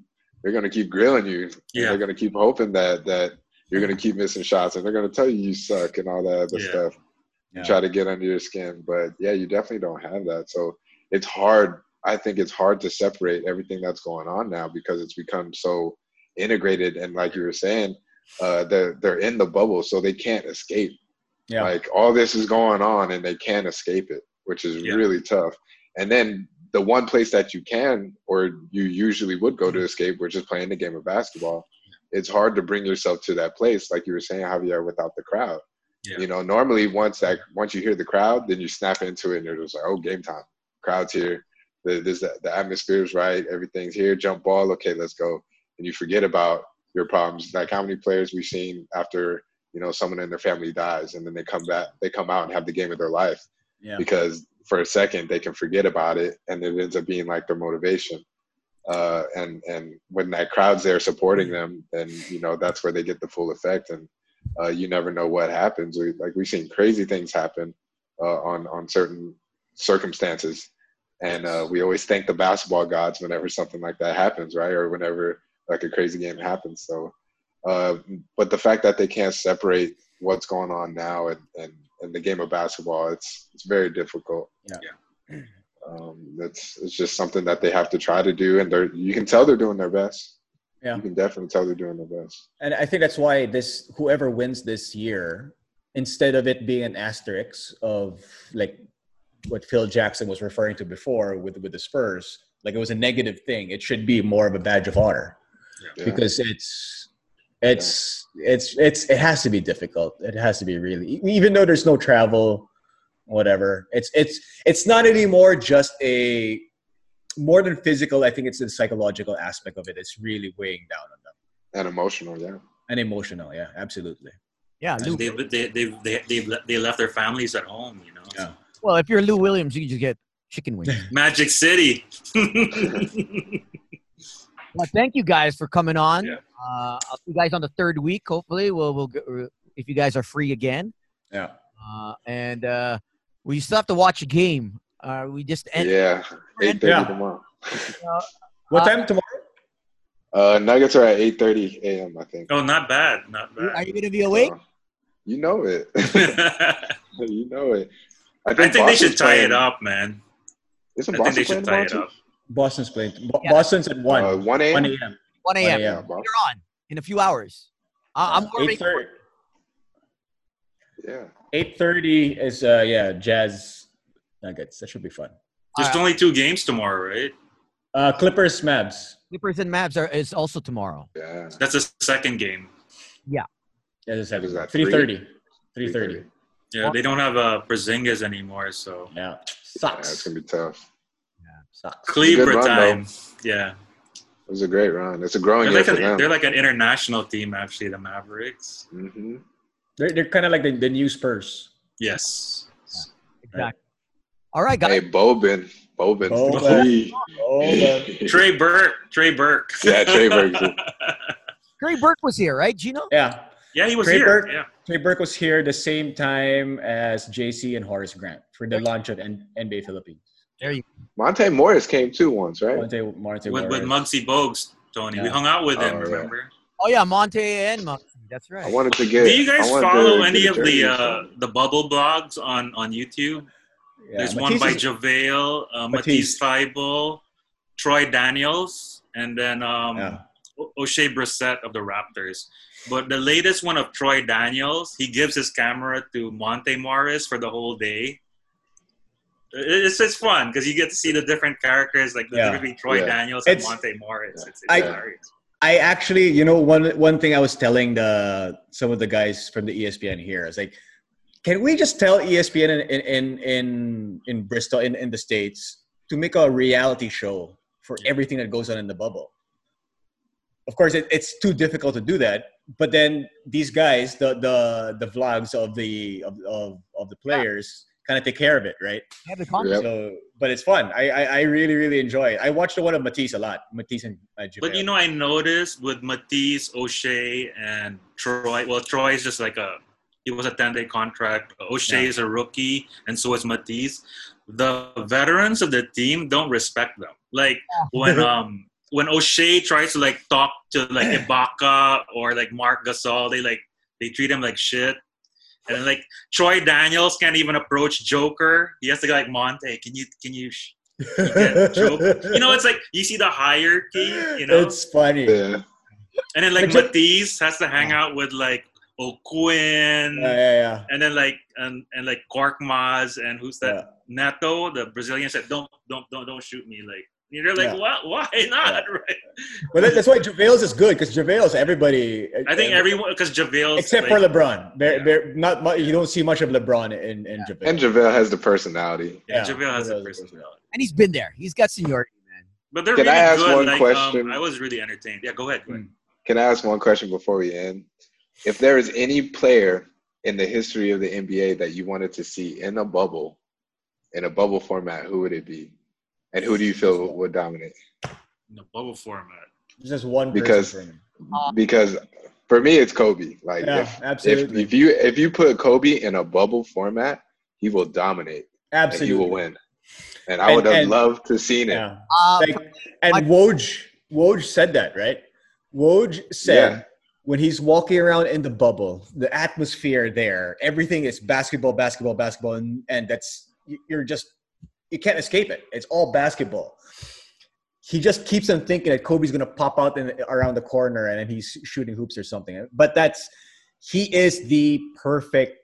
they're gonna keep grilling you. Yeah. They're gonna keep hoping that that you're gonna keep missing shots, and they're gonna tell you you suck and all that other yeah. stuff. Yeah. Try to get under your skin, but yeah, you definitely don't have that. So it's hard. I think it's hard to separate everything that's going on now because it's become so integrated. And like you were saying, uh, they're they're in the bubble, so they can't escape. Yeah. Like all this is going on, and they can't escape it, which is yeah. really tough. And then the one place that you can or you usually would go to mm-hmm. escape, which is playing the game of basketball, it's hard to bring yourself to that place, like you were saying, Javier, without the crowd. Yeah. You know, normally once that once you hear the crowd, then you snap into it and you're just like, oh, game time. Crowd's here. The, the, the atmosphere is right. Everything's here. Jump ball. Okay, let's go. And you forget about your problems. Like how many players we've seen after you know someone in their family dies, and then they come back, they come out and have the game of their life. Yeah. Because for a second they can forget about it and it ends up being like their motivation. Uh, and and when that crowd's there supporting them then you know that's where they get the full effect and uh, you never know what happens. We, like we've seen crazy things happen uh, on on certain circumstances. And uh, we always thank the basketball gods whenever something like that happens right? Or whenever like a crazy game happens. So uh, but the fact that they can't separate what's going on now and, and in the game of basketball, it's it's very difficult. Yeah. yeah. Um, that's it's just something that they have to try to do, and they're you can tell they're doing their best. Yeah, you can definitely tell they're doing their best. And I think that's why this whoever wins this year, instead of it being an asterisk of like what Phil Jackson was referring to before with with the Spurs, like it was a negative thing. It should be more of a badge of honor yeah. because it's it's it's it's it has to be difficult. It has to be really even though there's no travel whatever. It's it's it's not anymore just a more than physical i think it's the psychological aspect of it it's really weighing down on them. And emotional yeah. And emotional yeah absolutely. Yeah they, they, they, they, they, they left their families at home you know? Yeah. well if you're lou williams you can just get chicken wings. Magic city well thank you guys for coming on yeah. Uh, I'll see you guys on the third week. Hopefully, we'll we'll get, if you guys are free again. Yeah. Uh, and uh, we still have to watch a game. Uh, we just end. Yeah, eight thirty yeah. tomorrow. Uh, what time tomorrow? Uh, Nuggets are at eight thirty a.m. I think. Oh, not bad, not bad. Are you gonna be awake? you know it. you know it. I think, I think they should tie playing. it up, man. Isn't I Boston think they should tie it up. Boston's playing. Bo- yeah. Boston's at one. Uh, one a.m. 1 a.m. 1 a.m. You're on in a few hours. Uh, I'm eight thirty. Yeah. Eight thirty is uh yeah Jazz Nuggets. That should be fun. There's uh, only two games tomorrow, right? Uh, Clippers Mavs. Clippers and Mavs are is also tomorrow. Yeah. That's a second game. Yeah. Yeah, it's second. Three thirty. Three thirty. Yeah, they don't have uh, Porzingis anymore, so yeah, sucks. Yeah, it's gonna be tough. Yeah, sucks. Cleveland time. Though. Yeah. It was a great run. It's a growing they're like year an, for them. They're like an international team, actually, the Mavericks. Mm-hmm. They're, they're kind of like the, the new Spurs. Yes. Yeah, exactly. Right. All right, guys. Hey, Boban. Boban's Boban. Boban. Trey Burke. Trey Burke. Yeah, Trey Burke. Trey Burke was here, right, Jinno? Yeah. Yeah, he was Trey here. Burke, yeah. Trey Burke was here the same time as JC and Horace Grant for the launch of NBA Philippines. There you Monte Morris came too once, right? Monte, Monte with, Morris. with Muggsy Bogues, Tony. Yeah. We hung out with him, oh, remember? Oh yeah, Monte and Muggsy. That's right. I wanted to get. Do you guys follow any of the uh, the bubble blogs on on YouTube? Yeah, There's Matisse one by JaVale, uh, Matisse Thybulle, Troy Daniels, and then um, yeah. Oshae Brissett of the Raptors. But the latest one of Troy Daniels, he gives his camera to Monte Morris for the whole day. It's just fun because you get to see the different characters, like the yeah. between Troy yeah. Daniels and it's, Monte Morris. It's, it's I, hilarious. I actually, you know, one one thing I was telling the some of the guys from the ESPN here is like, can we just tell ESPN in in in in Bristol in, in the states to make a reality show for everything that goes on in the bubble? Of course, it, it's too difficult to do that. But then these guys, the the the vlogs of the of of, of the players. Yeah kind of take care of it, right? Yeah, the yep. So, but it's fun. I, I, I really really enjoy it. I watched the one of Matisse a lot. Matisse and uh, But you know, I noticed with Matisse, Oshae, and Troy. Well, Troy is just like a he was a ten day contract. Oshae yeah. is a rookie, and so is Matisse. The veterans of the team don't respect them. Like yeah. when um when Oshae tries to like talk to like Ibaka or like Marc Gasol, they like they treat him like shit. And then, like Troy Daniels can't even approach Joker. He has to go like Monte. Can you can you, you you know, it's like you see the hierarchy. You know, it's funny. Yeah. And then like Matisse has to hang out with like O'Quinn. Yeah, yeah, yeah. And then like and and like Korkmaz and who's that? Yeah. Neto, the Brazilian said, "Don't don't don't don't shoot me." Like you're like, yeah. what? Why not? Yeah. Right. But that's why JaVale's is good because JaVale's everybody. I think everyone because JaVale's except like, for LeBron. They're, yeah. they're not much, you don't see much of LeBron in, in JaVale. And JaVale has the personality. Yeah, JaVale has the personality. And he's been there. He's got seniority, man. But they're Can really I ask good. One like, um, question? Um, I was really entertained. Yeah, go ahead. Go ahead. Can I ask one question before we end? If there is any player in the history of the NBA that you wanted to see in a bubble, in a bubble format, who would it be? And who do you feel would dominate? in the bubble format. Just one because because for me it's Kobe. Like yeah, if, absolutely. If, if you if you put Kobe in a bubble format, he will dominate. Absolutely, he will win. And I would have and, loved to seen it. Yeah. Uh, like, and I, Woj Woj said that right. Woj said. Yeah. When he's walking around in the bubble, the atmosphere there, everything is basketball, basketball, basketball, and, and that's you're just you can't escape it. It's all basketball he just keeps on thinking that Kobe's gonna pop out in, around the corner and he's shooting hoops or something. But that's he is the perfect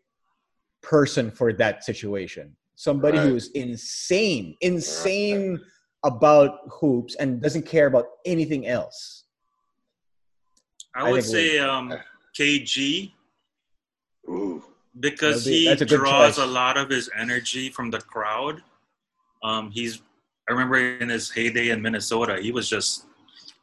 person for that situation. Somebody right. who is insane, insane right. about hoops and doesn't care about anything else. I, I would say um, KG. Ooh. Because be, he draws choice. a lot of his energy from the crowd. Um, he's I remember in his heyday in Minnesota, he was just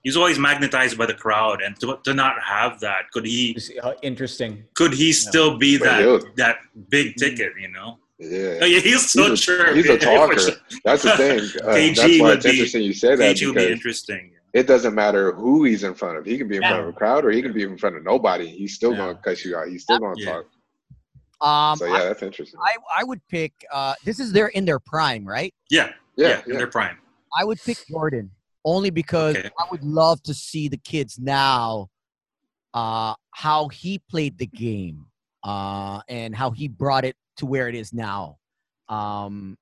he's always magnetized by the crowd, and to, to not have that, could he? Interesting. Could he still yeah. be that that big ticket? You know. Yeah. Oh, yeah, he's so he's a, sure. He's a talker. That's the thing. Uh, KG that's why it's be, interesting you say that. KG would be interesting. It doesn't matter who he's in front of. He can be in yeah. front of a crowd, or he can be in front of nobody. He's still yeah. going to cuss you out. He's still going to talk. Um, so yeah, I, that's interesting. I I would pick. Uh, this is their in their prime, right? Yeah. Yeah, yeah, in their prime. I would pick Jordan only because okay. I would love to see the kids now uh, how he played the game uh, and how he brought it to where it is now. Um,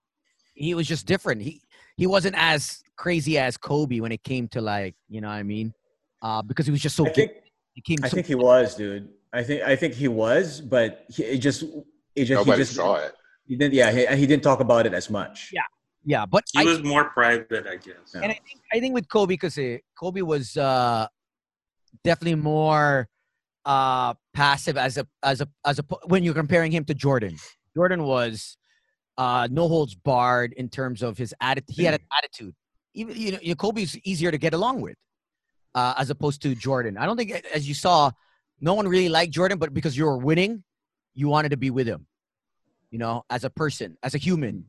he was just different. He he wasn't as crazy as Kobe when it came to like you know what I mean uh, because he was just so. I think, he came I so think he was, dude. I think I think he was, but he, it just it just Nobody he just saw it. He didn't. Yeah, he, he didn't talk about it as much. Yeah, yeah, but he I, was more private, I guess. And I think I think with Kobe, because Kobe was uh, definitely more uh, passive as a as a as a when you're comparing him to Jordan. Jordan was uh, no holds barred in terms of his attitude. He had an attitude. Even you know, Kobe's easier to get along with uh, as opposed to Jordan. I don't think, as you saw, no one really liked Jordan, but because you were winning, you wanted to be with him. You know, as a person, as a human.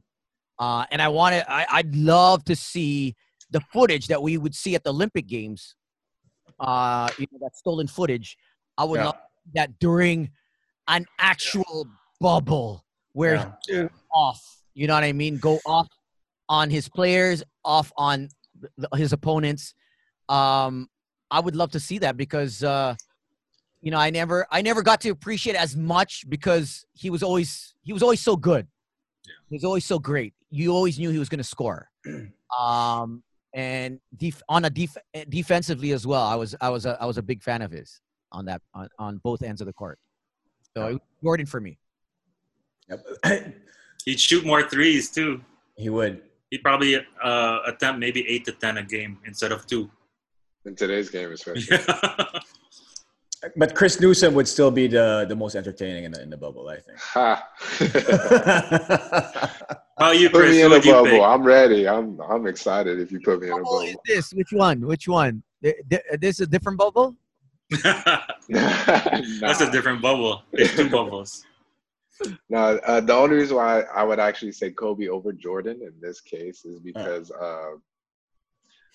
Uh, and I wanted, I, I'd love to see the footage that we would see at the Olympic Games. Uh, you know, that stolen footage. I would yeah. love that during an actual bubble where Yeah. off. You know what I mean? Go off on his players, off on his opponents. Um, I would love to see that because uh, you know I never I never got to appreciate as much because he was always he was always so good. He was always so great. You always knew he was going to score. Um, and def- on a def- defensively as well, I was I was a, I was a big fan of his on that on, on both ends of the court. So it was Jordan for me. Yep. He'd shoot more threes too. he would. He'd probably uh, attempt maybe eight to ten a game instead of two. In today's game, especially. But Chris Newsome would still be the, the most entertaining in the, in the bubble, I think. Ha. How you, put me Who in a bubble. pick? I'm ready. I'm I'm excited if you put me in a bubble is this? Which one? Which one? Th- th- This is a different bubble? That's a different bubble. There's two bubbles. No, uh, the only reason why I would actually say Kobe over Jordan in this case is because uh,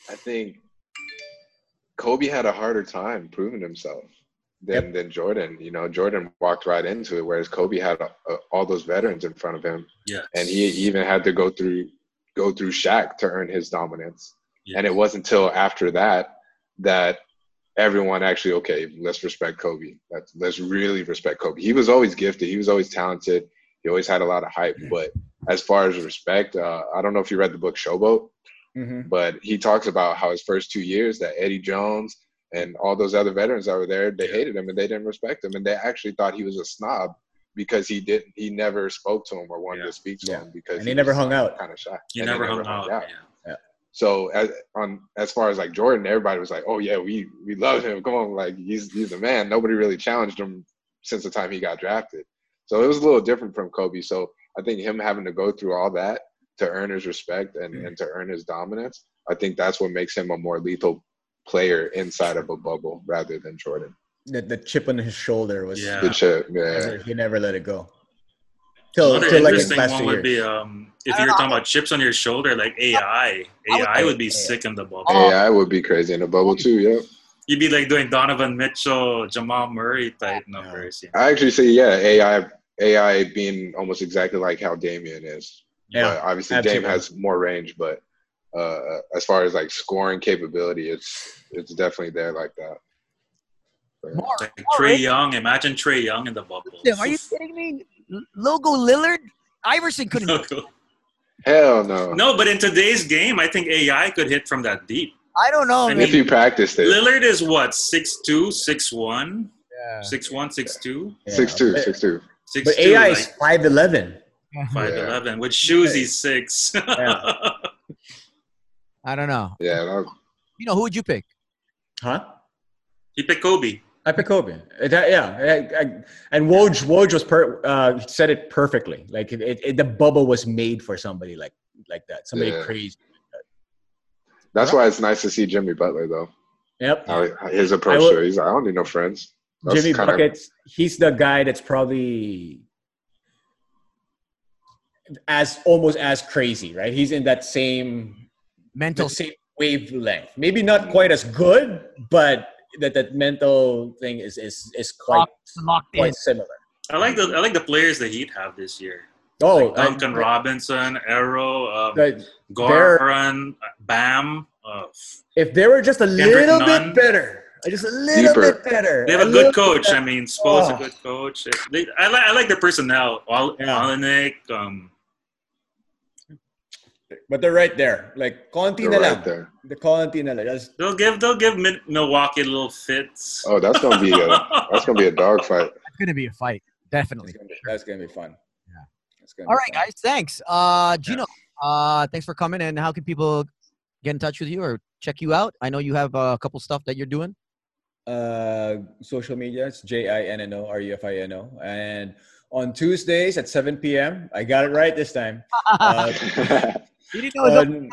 I think Kobe had a harder time proving himself than than Jordan. You know, Jordan walked right into it, whereas Kobe had uh, all those veterans in front of him, Yeah. and he even had to go through go through Shaq to earn his dominance. Yeah. And it wasn't until after that that everyone actually okay, let's respect Kobe. Let's let's really respect Kobe. He was always gifted. He was always talented. He always had a lot of hype. But as far as respect, uh, I don't know if you read the book Showboat, hmm but he talks about how his first two years that Eddie Jones and all those other veterans that were there, they hated him and they didn't respect him and they actually thought he was a snob because he didn't he never spoke to him or wanted Yeah. to speak to Yeah. him because And he never hung out. kind of shy. He And never hung out. Yeah. So as on as far as like Jordan, everybody was like, "Oh yeah, we we love him. Come on, like he's he's the man." Nobody really challenged him since the time he got drafted. So it was a little different from Kobe. So I think him having to go through all that to earn his respect and, and to earn his dominance, I think that's what makes him a more lethal player inside of a bubble rather than Jordan. The, the chip on his shoulder was Yeah. The chip, yeah. he never let it go. Till, Another till the interesting last one two would be um, if you're talking about chips on your shoulder, like AI. AI would be sick in the bubble. AI would be crazy in a bubble too. Yeah, You'd be like doing Donovan Mitchell, Jamal Murray type numbers. you know. I actually say yeah, AI AI being almost exactly like how Damian is. Yeah, but obviously absolutely. Dame has more range, but uh, as far as like scoring capability, it's it's definitely there like that. But, More. Like Trae? Young. Imagine Trae Young in the bubble. Are you kidding me? Logo Lillard? Iverson couldn't. hell no. no, but in today's game, I think AI could hit from that deep. I don't know, I man. If you practiced it, Lillard is what 6'2", 6'1", Yeah. 6'1", 6'2", Yeah. six two, But- six two. 6'2", But AI like is five eleven. 5'11". With shoes, he's six. I don't know. Yeah, that, You know, who would you pick? Huh? he picked Kobe. I pick Kobe. That- yeah, I, I, and Woj Woj was per, uh, said it perfectly. Like it, it, the bubble was made for somebody like like that. Somebody Yeah. crazy. that's why it's nice to see Jimmy Butler though. Yep. How, his approach will- to it. He's like, I don't need no friends. That's Jimmy kinda- Buckets. He's the guy that's probably as almost as crazy, right? He's in that same Mental. the same wavelength. Maybe not quite as good, but that that mental thing is is is quite Locked, locked in. quite similar. I like the I like the players the Heat have this year. Oh, Like Duncan I- Robinson, Herro, um, the- Goran, Bam. Uh, if they were just a Kendrick little Nunn. bit better, just a little Deeper. bit better. they have a little good coach. I mean, Spo's Oh. a good coach. They, I like I like the personnel. All Yeah. Olynyk, um, But they're right there. Like konti They're na right lang. there. The konti na lang. Just, they'll give they'll give Milwaukee little fits. Oh, that's gonna be a that's gonna be a dog fight. It's going to be a fight. Definitely. that's, gonna be, that's gonna be fun. Yeah. That's gonna All be right, fun. guys. Thanks. Uh, Jinno, uh, thanks for coming. And how can people get in touch with you or check you out? I know you have a couple stuff that you're doing. uh, social media. It's J I N N O R U F I N O. And on Tuesdays at 7 p.m., I got it right this time. Uh, you didn't know on,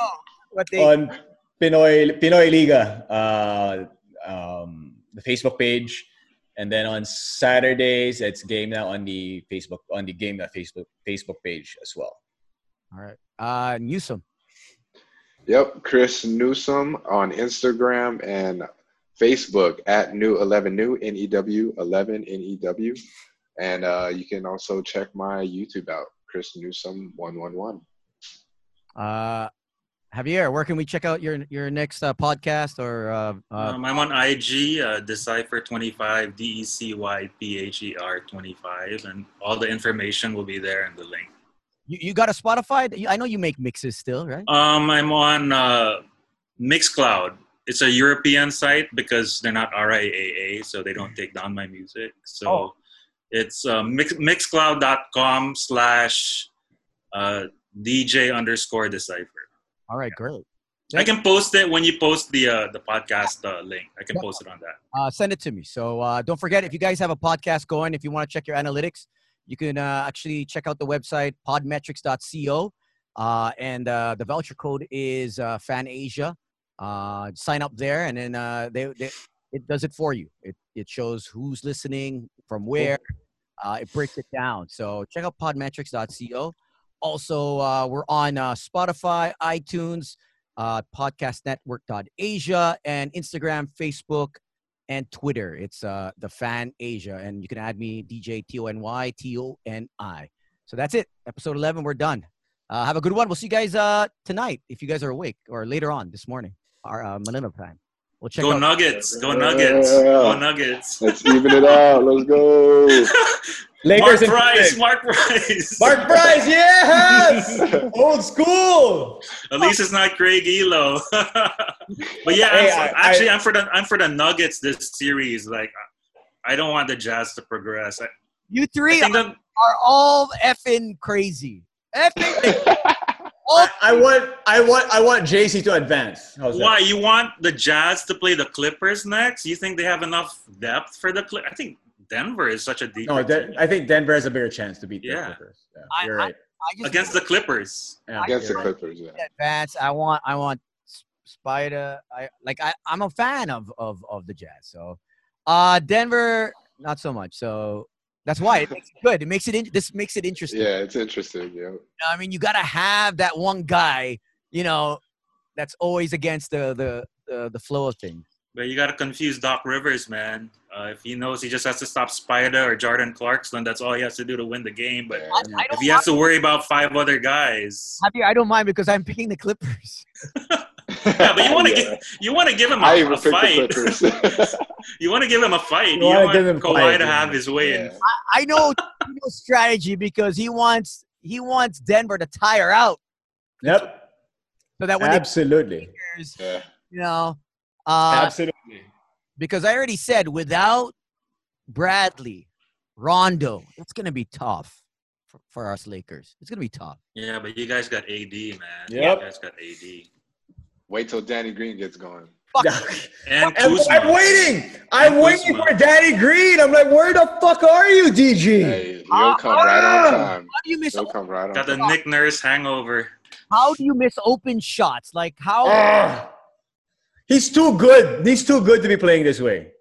what they. on Pinoy Pinoy Liga, uh, um, the Facebook page, and then on Saturdays it's game now on the Facebook on the game now Facebook Facebook page as well. All right. Uh, Newsome. Yep, Chris Newsome on Instagram and Facebook at New Eleven New N E W Eleven N E W, and uh, you can also check my YouTube out, Chris Newsome One One One. Uh, Javier, where can we check out your your next uh, podcast or? Uh, uh, um, I'm on IG, uh, Decypher25, D E C Y P H E R 25, and all the information will be there in the link. You, you got a Spotify? I know you make mixes still, right? Um, I'm on uh, Mixcloud. It's a European site because they're not RIAA, so they don't take down my music. So oh. it's uh, mix, mixcloud.com slash uh, DJ underscore Decypher. All right, great. I can post it when you post the uh, the podcast uh, link. I can post it on that. Uh, send it to me. So uh, don't forget if you guys have a podcast going, if you want to check your analytics, you can uh, actually check out the website podmetrics.co, uh, and uh, the voucher code is uh, Fan Asia. Uh, sign up there, and then uh, they, they it does it for you. It it shows who's listening from where. Uh, it breaks it down. So check out podmetrics.co. Also, uh, we're on uh, Spotify, iTunes, uh, Network.asia, and Instagram, Facebook, and Twitter. It's uh, the Fan Asia, and you can add me DJ T O N Y T O N I. So that's it. Episode 11. We're done. Uh, have a good one. We'll see you guys uh, tonight if you guys are awake, or later on this morning, our uh, Manila time. We'll check. Go out. Nuggets! Go Nuggets! Yeah. Go Nuggets! Let's even it out. Let's go. Lakers Mark Price, Mark Price, Mark Price, yes, old school. At least it's not Craig Ehlo. but yeah, hey, I'm, I, actually, I, am for the I'm for the Nuggets this series. Like, I don't want the Jazz to progress. I, you three are, the, are all effing crazy. Effing. I, I, want I want I want JC to advance. Why you want the Jazz to play the Clippers next? You think they have enough depth for the Clippers? I think Denver is such a deep. No, De- I think Denver has a bigger chance to beat yeah. the Clippers. Yeah, I, you're right. I, against the Clippers. Yeah, against the Clippers. Yeah. Advance. I want. I want Spider. I like. I, I'm a fan of of of the Jazz. So, uh, Denver, not so much. So that's why it makes it good. It makes it. In, this makes it interesting. Yeah, it's interesting. Yeah. I mean, you got to have that one guy. You know, that's always against the the the, the flow of things. But you got to confuse Doc Rivers, man. Uh, if he knows he just has to stop Spider or Jordan Clarkson, that's all he has to do to win the game. But I, I if he has to worry about five other guys, I don't mind because I'm picking the Clippers. yeah, but you want to yeah. give you want to give him a, a fight. you want to give him a fight. You, you want give him Kawhi fight, to have his way. Yeah. I, I know strategy because he wants he wants Denver to tire out. Yep. So that when absolutely, players, yeah. you know, uh, Absolutely. Because I already said without Bradley, Rondo, it's going to be tough for, for, us Lakers. It's going to be tough. Yeah, but you guys got AD, man. Yep. You guys got AD. Wait till Danny Green gets going. and I'm waiting. I'm and waiting Kuzma. for Danny Green. I'm like, where the fuck are you, DG? Hey, he'll uh, come uh, right on time. How do you miss? He'll come right on. Got the Nick Nurse hangover. How do you miss open shots? Like how? Uh, He's too good. He's too good to be playing this way.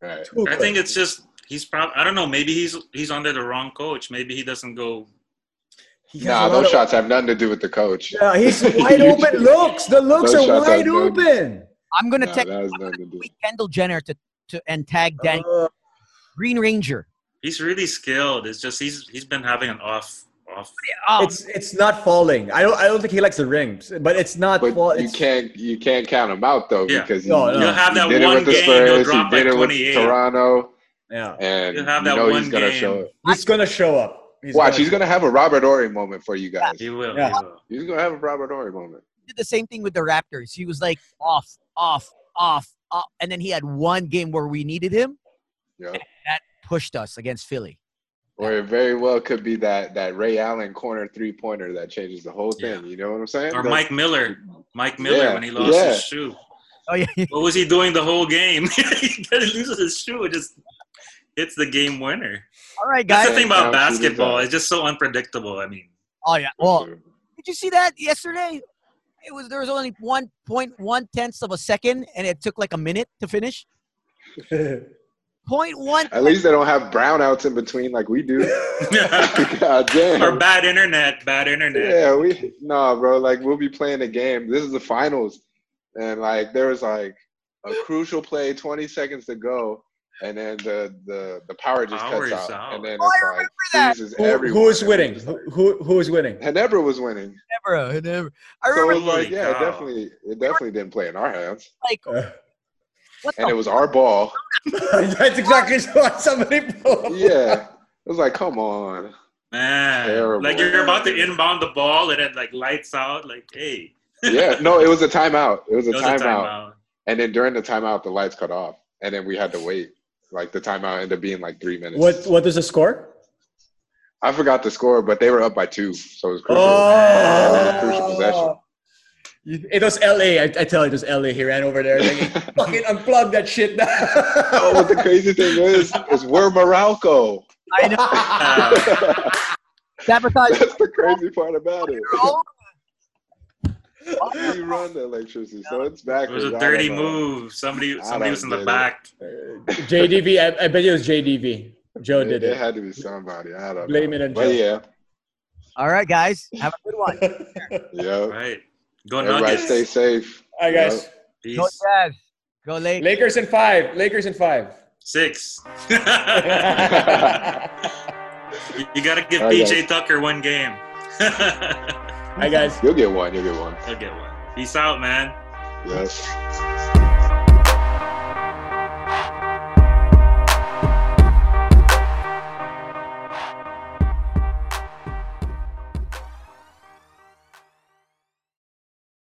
Right. I think it's just he's probably I don't know. Maybe he's he's under the wrong coach. Maybe he doesn't go. He nah, those of, shots have nothing to do with the coach. Yeah, he's wide open looks. The looks those are wide open. I'm gonna nah, take Kendall Jenner to, to and tag Dan uh, Green Ranger. He's really skilled. It's just he's he's been having an off off. Um, it's it's not falling. I don't I don't think he likes the rings, but it's not. But fall, you can't you can't count him out though yeah. because no, no. you'll have that one game. Spurs, he'll drop he did like it with Toronto. Yeah, and you'll have that you know one he's gonna game. show up. He's gonna show up. He's Watch, gonna he's gonna have a Robert Horry moment for you guys. He will. Yeah. He will. He's gonna have a Robert Horry moment. He did the same thing with the Raptors. He was like off, off, off, off, and then he had one game where we needed him. Yeah. That pushed us against Philly. Or it very well could be that that Ray Allen corner three pointer that changes the whole thing. Yeah. You know what I'm saying? Or the, Mike Miller, Mike Miller yeah, when he lost yeah. his shoe. Oh yeah. what was he doing the whole game? he loses his shoe, it just hits the game winner. All right, guys. That's the thing about basketball; it's just so unpredictable. I mean. Oh yeah. Well, did you see that yesterday? It was there was only one point one tenths of a second, and it took like a minute to finish. Point one. At least they don't have brownouts in between like we do. God damn. Or bad internet. Bad internet. Yeah, we no, bro. Like we'll be playing a game. This is the finals, and like there was like a crucial play, 20 seconds to go, and then the the, the power just Power cuts out, out. and then Oh, it's I like that. freezes Who, everyone. who is winning? Who, like- who who is winning? Ginebra was winning. Never, never. I So it was like, Holy yeah, it definitely, it definitely didn't play in our hands, like, Uh, and it was our ball. that's exactly what somebody. Pulled. Yeah, it was like, come on. Man, Terrible. like you're about to inbound the ball and it like lights out. Like, hey, Yeah, no, it was a timeout. It was a it was a timeout, timeout. and then during the timeout, the lights cut off, and then we had to wait. Like the timeout ended up being like three minutes. What what is the score? I forgot the score, but they were up by two, so it was crucial. Oh. It was a crucial possession. It was LA. I, I tell you, it was LA. He ran over there. Like, fucking unplug that shit now. oh, what the crazy thing is, is we're Morocco. I know. Sabotage. That's the crazy part about it. We run the electricity, so it's back. it was a dirty move. Somebody, somebody was in the get it. back. JDV. I, I bet it was JDV. Joe It, did it it. had to be somebody. I don't Blame know. it on But Joe. yeah, All right, guys. Have a good one. yeah. Right. Go Everybody Nuggets. stay safe. All right, guys. Go Peace. Jazz. Go Lakers. Lakers in five. Lakers in five. Six. You gotta give All right, PJ Tucker one game. Right, guys. You'll get one. You'll get one. You'll get one. Peace out, man. Yes.